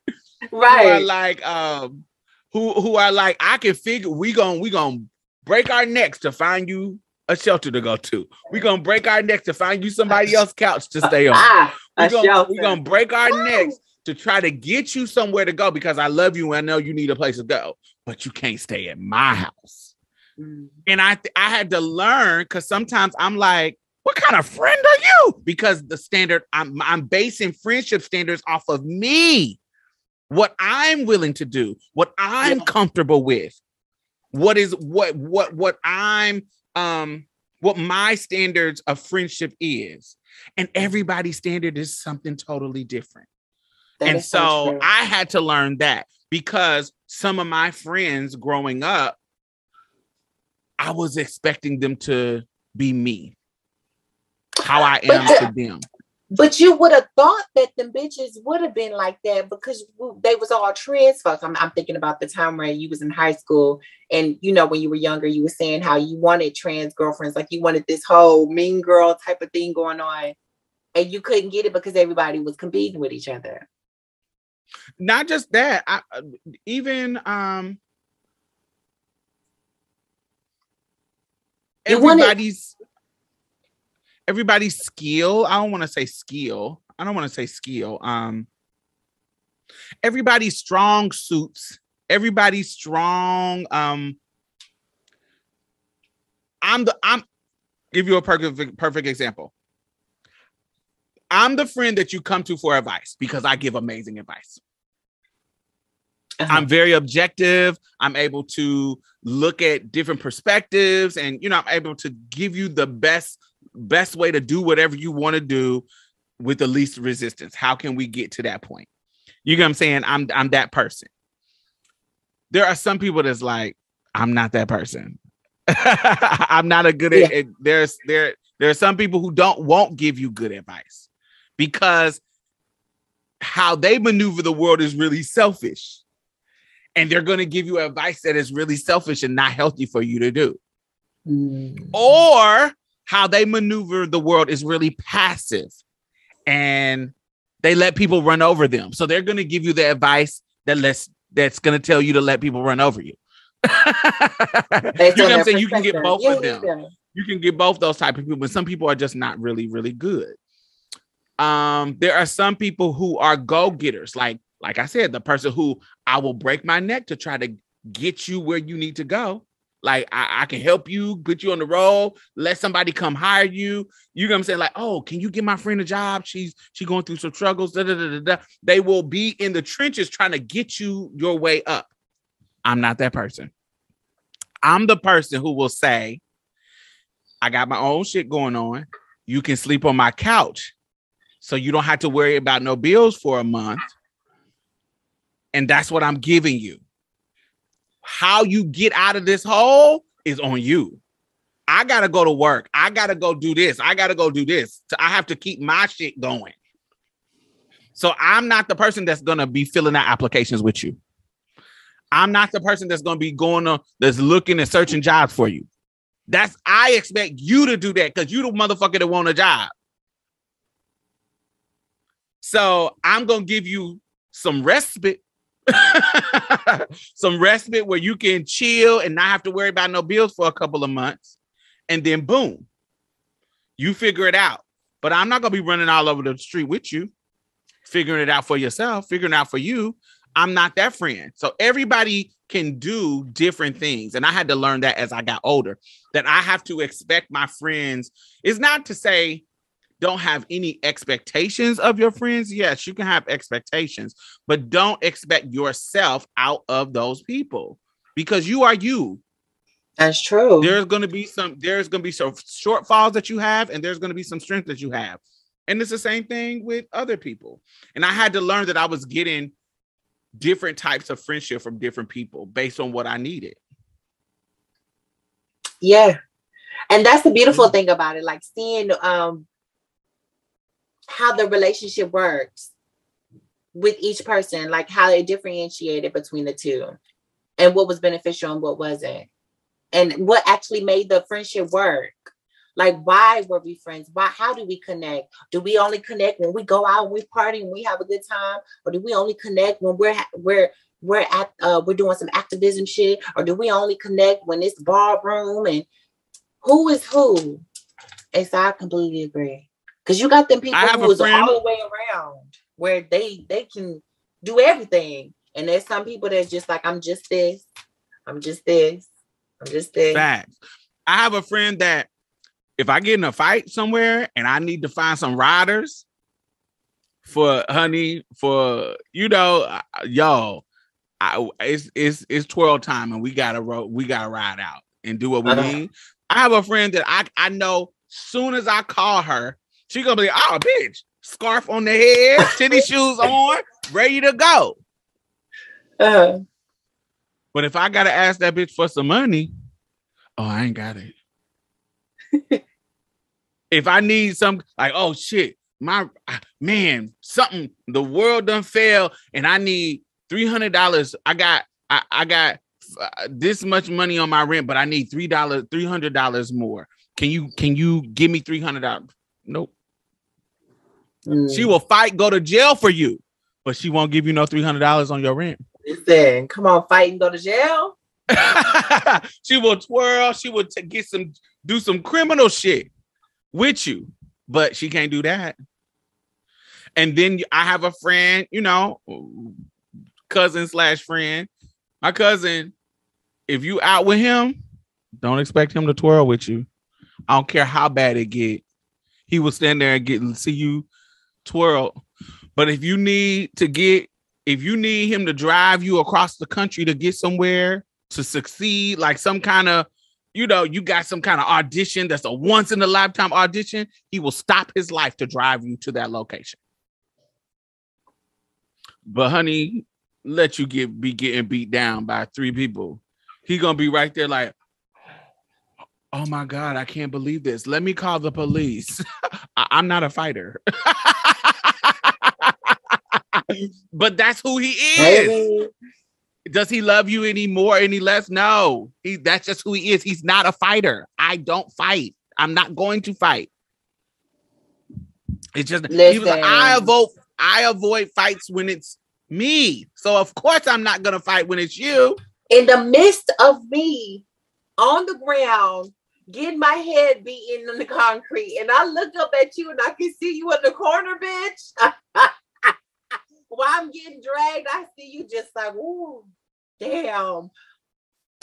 Right. Who are like, um, who who are like, I can figure we gonna we gonna break our necks to find you a shelter to go to. We're gonna break our necks to find you somebody else's couch to stay on. We're, gonna, we're gonna break our necks to try to get you somewhere to go because I love you and I know you need a place to go, but you can't stay at my house. Mm. And I I had to learn because sometimes I'm like, what kind of friend are you? Because the standard I'm I'm basing friendship standards off of me, what I'm willing to do, what I'm yeah. comfortable with what is what what what I'm um what my standards of friendship is. And everybody's standard is something totally different. That and so, so I had to learn that because some of my friends growing up, I was expecting them to be me, how I am to them. But you would have thought that the bitches would have been like that because they was all transfucks. I'm, I'm thinking about the time where you was in high school and, you know, when you were younger, you were saying how you wanted trans girlfriends, like you wanted this whole mean girl type of thing going on. And you couldn't get it because everybody was competing with each other. Not just that, I, uh, even um, everybody's everybody's skill. I don't want to say skill. I don't want to say skill. Um, everybody's strong suits. Everybody's strong. Um, I'm the I'm give you a perfect perfect example. I'm the friend that you come to for advice because I give amazing advice. Uh-huh. I'm very objective. I'm able to look at different perspectives and you know, I'm able to give you the best best way to do whatever you want to do with the least resistance. How can we get to that point? You know what I'm saying? I'm I'm that person. There are some people that's like, I'm not that person. I'm not a good Yeah. it. There's there there are some people who don't won't give you good advice because how they maneuver the world is really selfish. And they're going to give you advice that is really selfish and not healthy for you to do. Mm. Or how they maneuver the world is really passive and they let people run over them. So they're going to give you the advice that lets that's going to tell you to let people run over you. you know what I'm saying? You can get both Yeah, of them yeah. you can get both those type of people, but some people are just not really, really good. Um, there are some people who are go-getters, like like I said, the person who I will break my neck to try to get you where you need to go. Like I, I can help you, put you on the road, let somebody come hire you. You know what I'm saying? Like, oh, can you get my friend a job? She's she going through some struggles. Da, da, da, da, da. They will be in the trenches trying to get you your way up. I'm not that person. I'm the person who will say, I got my own shit going on. You can sleep on my couch. So you don't have to worry about no bills for a month. And that's what I'm giving you. How you get out of this hole is on you. I got to go to work. I got to go do this. I got to go do this. I have to keep my shit going. So I'm not the person that's to be filling out applications with you. I'm not the person that's to be going on that's looking and searching jobs for you. That's I expect you to do that because you the motherfucker that want a job. So I'm gonna give you some respite, some respite where you can chill and not have to worry about no bills for a couple of months, and then boom, you figure it out. But I'm not gonna be running all over the street with you, figuring it out for yourself, figuring out for you. I'm not that friend. So everybody can do different things. And I had to learn that as I got older, that I have to expect my friends. It's not to say don't have any expectations of your friends. Yes, you can have expectations, but don't expect yourself out of those people because you are you. That's true. There's going to be some there's going to be some shortfalls that you have and there's going to be some strength that you have. And it's the same thing with other people. And I had to learn that I was getting different types of friendship from different people based on what I needed. Yeah. And that's the beautiful Mm-hmm. thing about it, like seeing um how the relationship works with each person, like how it differentiated between the two and what was beneficial and what wasn't. And what actually made the friendship work. Like why were we friends? Why how do we connect? Do we only connect when we go out and we party and we have a good time? Or do we only connect when we're we're we're at uh we're doing some activism shit? Or do we only connect when it's ballroom and who is who? And so I completely agree. Because you got them people I have who a friend- all the way around where they they can do everything. And there's some people that's just like, I'm just this, I'm just this, I'm just this. Facts. I have a friend that if I get in a fight somewhere and I need to find some riders for honey, for you know, uh, yo, I, it's it's it's twirl time and we gotta ro- we gotta ride out and do what we Uh-huh. need. I have a friend that I I know soon as I call her, she gonna be oh bitch, scarf on the head, tennis shoes on, ready to go. Uh-huh. But if I gotta ask that bitch for some money, oh, I ain't got it. if I need some, like, oh shit, my ah, man, something, the world done fail, and I need three hundred dollars. I got, I, I got uh, this much money on my rent, but I need three dollars, three hundred dollars more. Can you, can you give me three hundred dollars? Nope. Mm, She will fight, go to jail for you, but she won't give you no three hundred dollars on your rent. listen, come on, fight and go to jail. she will twirl. She will t- get some, do some criminal shit with you, but she can't do that. And then I have a friend, you know, cousin slash friend. My cousin, if you out with him, don't expect him to twirl with you. I don't care how bad it get. He will stand there and get see you twirl. But if you need to get, if you need him to drive you across the country to get somewhere to succeed, like some kind of, you know, you got some kind of audition that's a once in a lifetime audition, he will stop his life to drive you to that location. But honey, let you get be getting beat down by three people. He gonna be right there like, oh my god, I can't believe this. Let me call the police. I- I'm not a fighter. but that's who he is. Does he love you any more, any less? No. He that's just who he is. He's not a fighter. I don't fight. I'm not going to fight. It's just he was like, I avoid I avoid fights when it's me. So of course I'm not gonna fight when it's you. in the midst of me on the ground, getting my head beaten in the concrete, and I look up at you and I can see you in the corner, bitch. While I'm getting dragged, I see you just like, ooh, damn.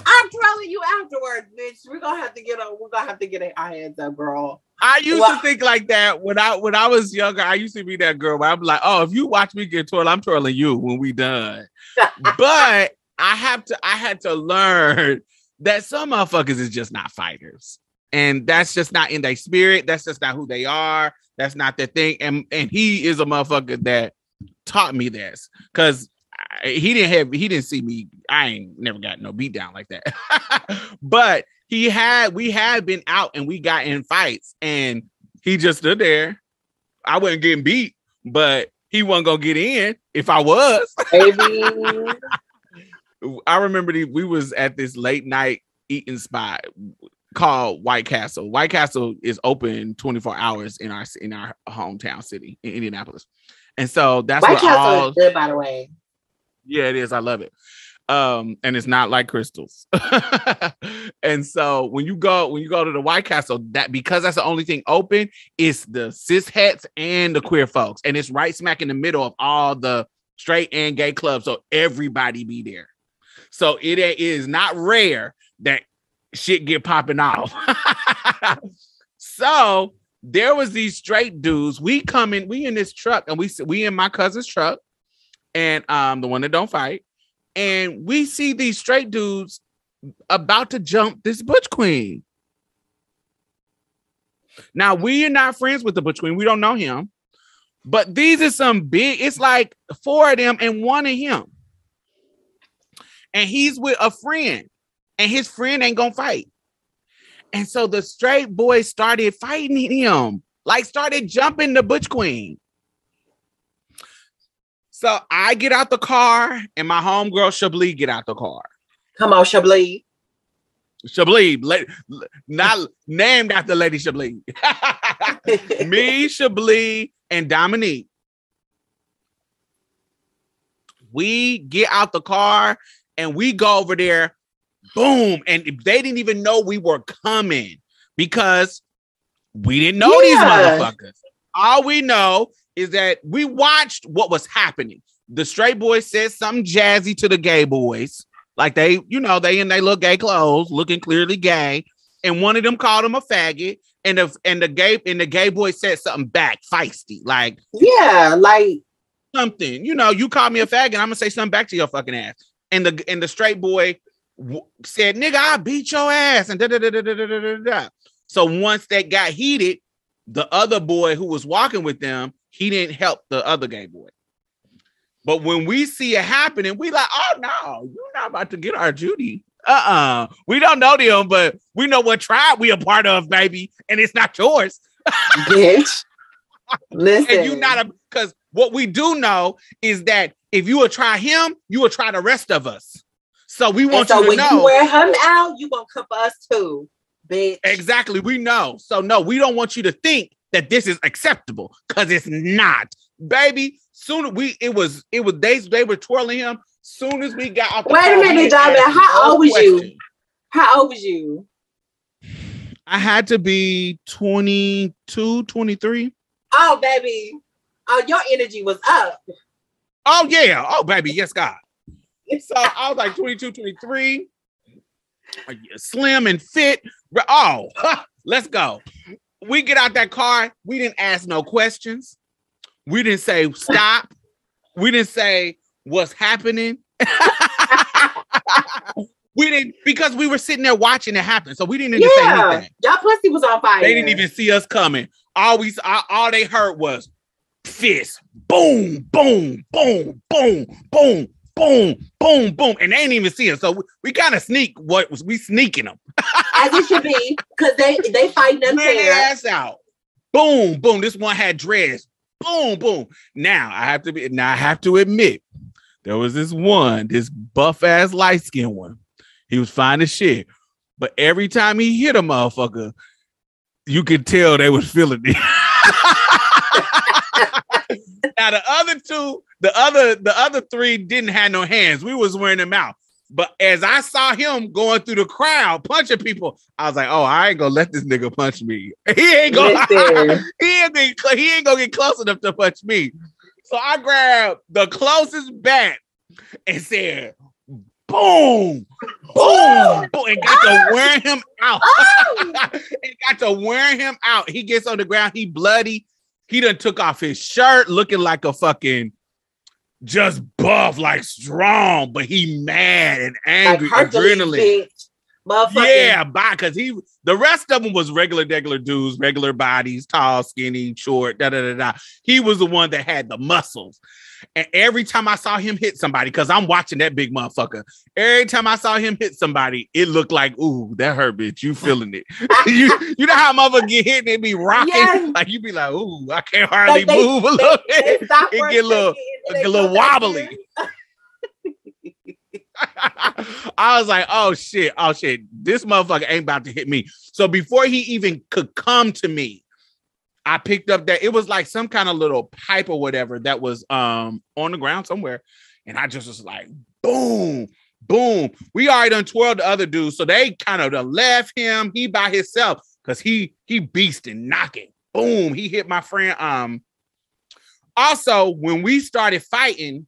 I'm trolling you afterwards, bitch. We're gonna have to get on. We're gonna have to get our hands up, girl. I used Well- to think like that when I when I was younger. I used to be that girl where I'm like, oh, if you watch me get twirled, I'm twirling you when we done. but I have to I had to learn that some motherfuckers is just not fighters. And that's just not in their spirit. That's just not who they are. That's not their thing. And and he is a motherfucker that taught me this because he didn't have he didn't see me. I ain't never got no beat down like that. but he had we had been out and we got in fights and he just stood there. I wasn't getting beat, but he wasn't gonna get in if I was. Baby. I remember the, we was at this late night eating spot called White Castle. White Castle is open 24 hours in our in our hometown city in Indianapolis. And so that's White what Castle all is good, by the way. yeah, it is. I love it. Um, and it's not like Krystals. and so when you go when you go to the White Castle, that because that's the only thing open, it's the cis hets and the queer folks, and it's right smack in the middle of all the straight and gay clubs. So everybody be there. So it is not rare that shit get popping off. so there was these straight dudes. We come in, we in this truck, and we we in my cousin's truck, and um the one that don't fight, and we see these straight dudes about to jump this butch queen. Now we are not friends with the butch queen. We don't know him, but these are some big. It's like four of them and one of him, and he's with a friend, and his friend ain't gonna fight. And so the straight boys started fighting him, like started jumping the butch queen. So I get out the car, and my homegirl Chablis get out the car. Come on, Chablis. Chablis, la- not named after Lady Chablis. Me, Chablis, and Dominique. We get out the car and we go over there. Boom. And they didn't even know we were coming because we didn't know these motherfuckers. All we know is that we watched what was happening. The straight boys said something jazzy to the gay boys. Like they, you know, they in their little gay clothes, looking clearly gay. And one of them called him a faggot. And the and the gay and the gay boy said something back, feisty, like yeah, like something. You know, you call me a faggot, I'm gonna say something back to your fucking ass. And the and the straight boy said, "Nigga, I beat your ass," and da da da da da da da. da. So once that got heated, the other boy who was walking with them, he didn't help the other gay boy. But when we see it happening, we like, oh no, you're not about to get our Judy. Uh-uh. We don't know them, but we know what tribe we a part of, baby, and it's not yours. Bitch. Listen. And you not a because what we do know is that if you will try him, you will try the rest of us. So we want so you to when know you wear him out, you gonna come for us too, bitch. exactly. We know. So no, we don't want you to think that this is acceptable because it's not, baby. Soon we it was it was they they were twirling him. Soon as we got off. the Wait a minute, Diamond. How old was you? How old was you? I had to be 22, 23. Oh, baby. Oh, your energy was up. Oh, yeah. Oh, baby. Yes, God. So I was like 22, 23. uh, Slim and fit. Oh, let's go. We get out that car. We didn't ask no questions. We didn't say stop. We didn't say what's happening. we didn't because we were sitting there watching it happen. So we didn't even say Yeah. anything. Y'all pussy was on fire. They didn't even see us coming. All we all they heard was fist, boom, boom, boom, boom, boom, boom, boom, boom, and they didn't even see us. So we, we kind of sneak. What was we sneaking them? as it should be, because they they fighting Ran their ass out. Boom, boom. This one had dreads. Boom, boom. Now I have to be. Now I have to admit, there was this one, this buff ass light skinned one. He was fine as shit, but every time he hit a motherfucker, you could tell they was feeling it. now the other two, the other, the other three didn't have no hands. We was wearing them out. But as I saw him going through the crowd punching people, I was like, "Oh, I ain't gonna let this nigga punch me. He ain't gonna. He ain't gonna, he ain't gonna get close enough to punch me." So I grabbed the closest bat and said, "Boom, boom, boom," and got to ah. wear him out. Oh, and got to wear him out. He gets on the ground. He bloody. He done took off his shirt, looking like a fucking just buff, like strong, but he mad and angry, Hercules, adrenaline. Motherfucking Yeah, bye. Because he, the rest of them was regular, regular dudes, regular bodies, tall, skinny, short, da da da da. He was the one that had the muscles. And every time I saw him hit somebody, because I'm watching that big motherfucker, every time I saw him hit somebody, it looked like, ooh, that hurt, bitch. You feeling it. you you know how motherfucker get hit and they be rocking? Yes. Like you be like, ooh, I can't hardly Like they- move a little They bit. It get a little- get a little wobbly. I was like, oh shit, oh shit, this motherfucker ain't about to hit me. So before he even could come to me, I picked up that it was like some kind of little pipe or whatever that was um on the ground somewhere. And I just was like, boom, boom. We already done twirled the other dude. So they kind of left him. He by himself because he he beasting, knocking. Boom. He hit my friend. Um also when we started fighting,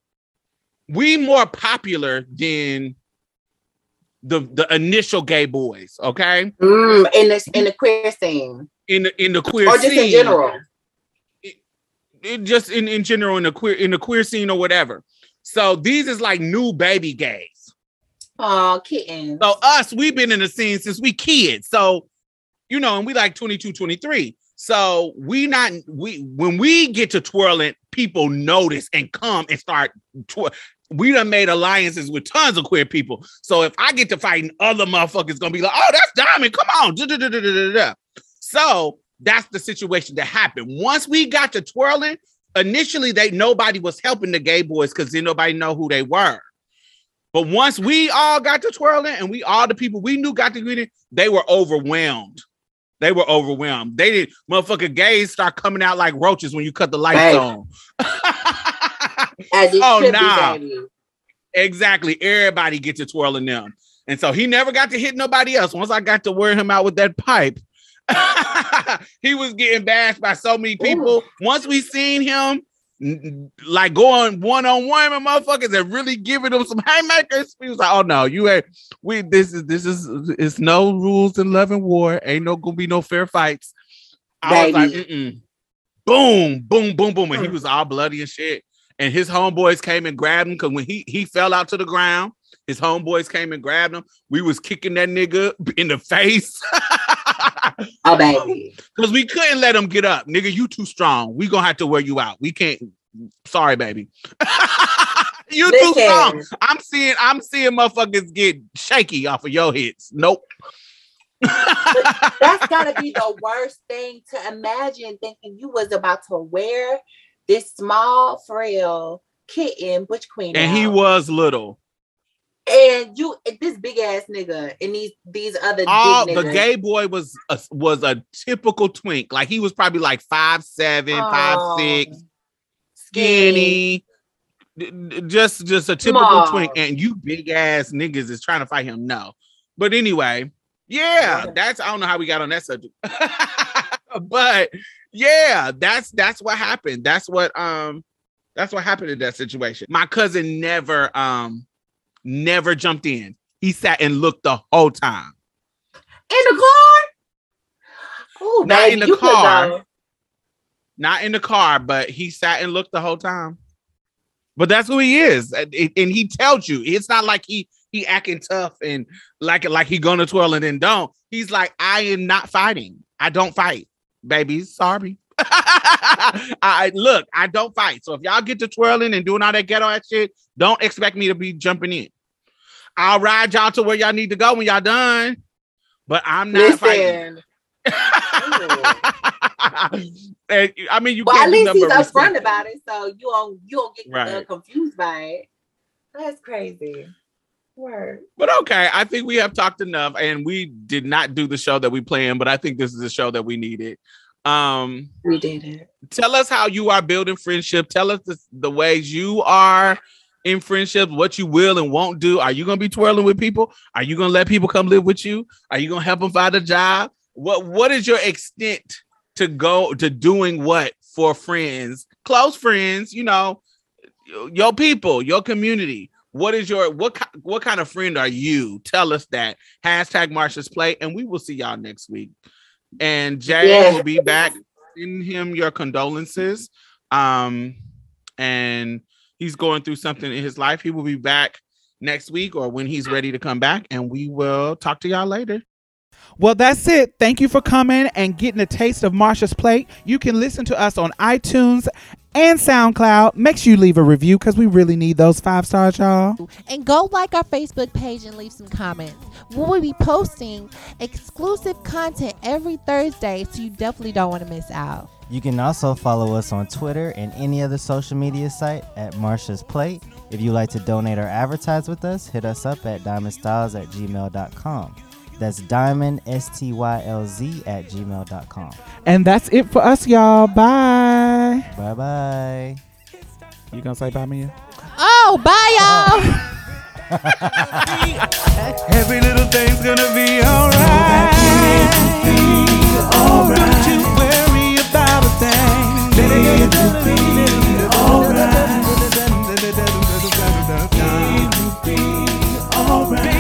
we more popular than the the initial gay boys, okay? Mm, in this in the queer scene, In the in the queer or just in general. it- just in, in general in the queer in the queer scene or whatever. So these is like new baby gays. Oh, kittens. So us, we've been in the scene since we kids. So, you know, and we like 22, 23. So we not we when we get to twirling, people notice and come and start twir- we done made alliances with tons of queer people. So if I get to fighting other motherfuckers gonna be like, oh, that's Diamond. Come on. Da-da-da-da-da-da. So that's the situation that happened. Once we got to twirling, initially they nobody was helping the gay boys because then nobody know who they were. But once we all got to twirling and we all the people we knew got to greeting, they were overwhelmed. They were overwhelmed. They did motherfucker gays start coming out like roaches when you cut the lights Right. on. Oh, nah. baby. exactly. Everybody gets to twirling them. And so he never got to hit nobody else. Once I got to wear him out with that pipe, he was getting bashed by so many people. Once we seen him like going one on one with motherfuckers and really giving them some haymakers, he was like, "Oh no, you ain't. We this is this is it's no rules in love and war. Ain't no gonna be no fair fights." I was like, Mm-mm. "Boom, boom, boom, boom," and he was all bloody and shit. And his homeboys came and grabbed him because when he he fell out to the ground, his homeboys came and grabbed him. We was kicking that nigga in the face. Oh, baby. Because um, we couldn't let him get up. Nigga, you too strong. We gonna have to wear you out. We can't. Sorry, baby. you too strong. I'm seeing I'm seeing motherfuckers get shaky off of your hits. Nope. that's gotta be the worst thing to imagine thinking you was about to wear this small, frail kitten, Butch Queen. and he was little. And you this big ass nigga and these these other All the gay boy was a, was a typical twink. Like he was probably like five seven, five Oh, six, skinny, just just a typical Small. twink, and you big ass niggas is trying to fight him. No, but anyway, yeah, Yeah. that's I don't know how we got on that subject, but yeah, that's that's what happened. That's what um that's what happened in that situation. My cousin never um never jumped in. He sat and looked the whole time. In the car? Oh, Not baby, in the car. Not in the car, but he sat and looked the whole time. But that's who he is, and, and he tells you it's not like he he acting tough and like like he gonna twirl and then don't. He's like, I am not fighting. I don't fight, baby. Sorry. I look, I don't fight. So if y'all get to twirling and doing all that ghetto ass shit, don't expect me to be jumping in. I'll ride y'all to where y'all need to go when y'all done, but I'm not fighting. Listen, And, I mean, you well, at can't do least he's but upfront about it, so you don't you don't get uh, Right. confused by it. That's crazy. Word. But okay, I think we have talked enough, and we did not do the show that we planned, but I think this is a show that we needed. Um, We did it. tell us how you are building friendship. Tell us the, the ways you are in friendships, what you will and won't do. Are you gonna be twirling with people? Are you gonna let people come live with you? Are you gonna help them find a job? What What is your extent to go to doing what for friends, close friends? You know, your people, your community. What is your what what kind of friend are you? Tell us that. Hashtag Marsha's Plate, and we will see y'all next week. And Jay Yeah. will be back. Send him your condolences. Um, and he's going through something in his life. He will be back next week or when he's ready to come back, and we will talk to y'all later. Well, that's it. Thank you for coming and getting a taste of Marsha's plate. You can listen to us on iTunes and SoundCloud. Make sure you leave a review because we really need those five stars, y'all. And go like our Facebook page and leave some comments. We'll be posting exclusive content every Thursday, so you definitely don't want to miss out. You can also follow us on Twitter and any other social media site at Marsha's Plate. If you'd like to donate or advertise with us, hit us up at diamondstylz at gmail.com. That's diamond, S T Y L Z, at gmail.com. And that's it for us, y'all. Bye. Bye bye. You gonna say bye, Mia? Oh, bye, y'all. Every little thing's gonna be alright. Don't alright.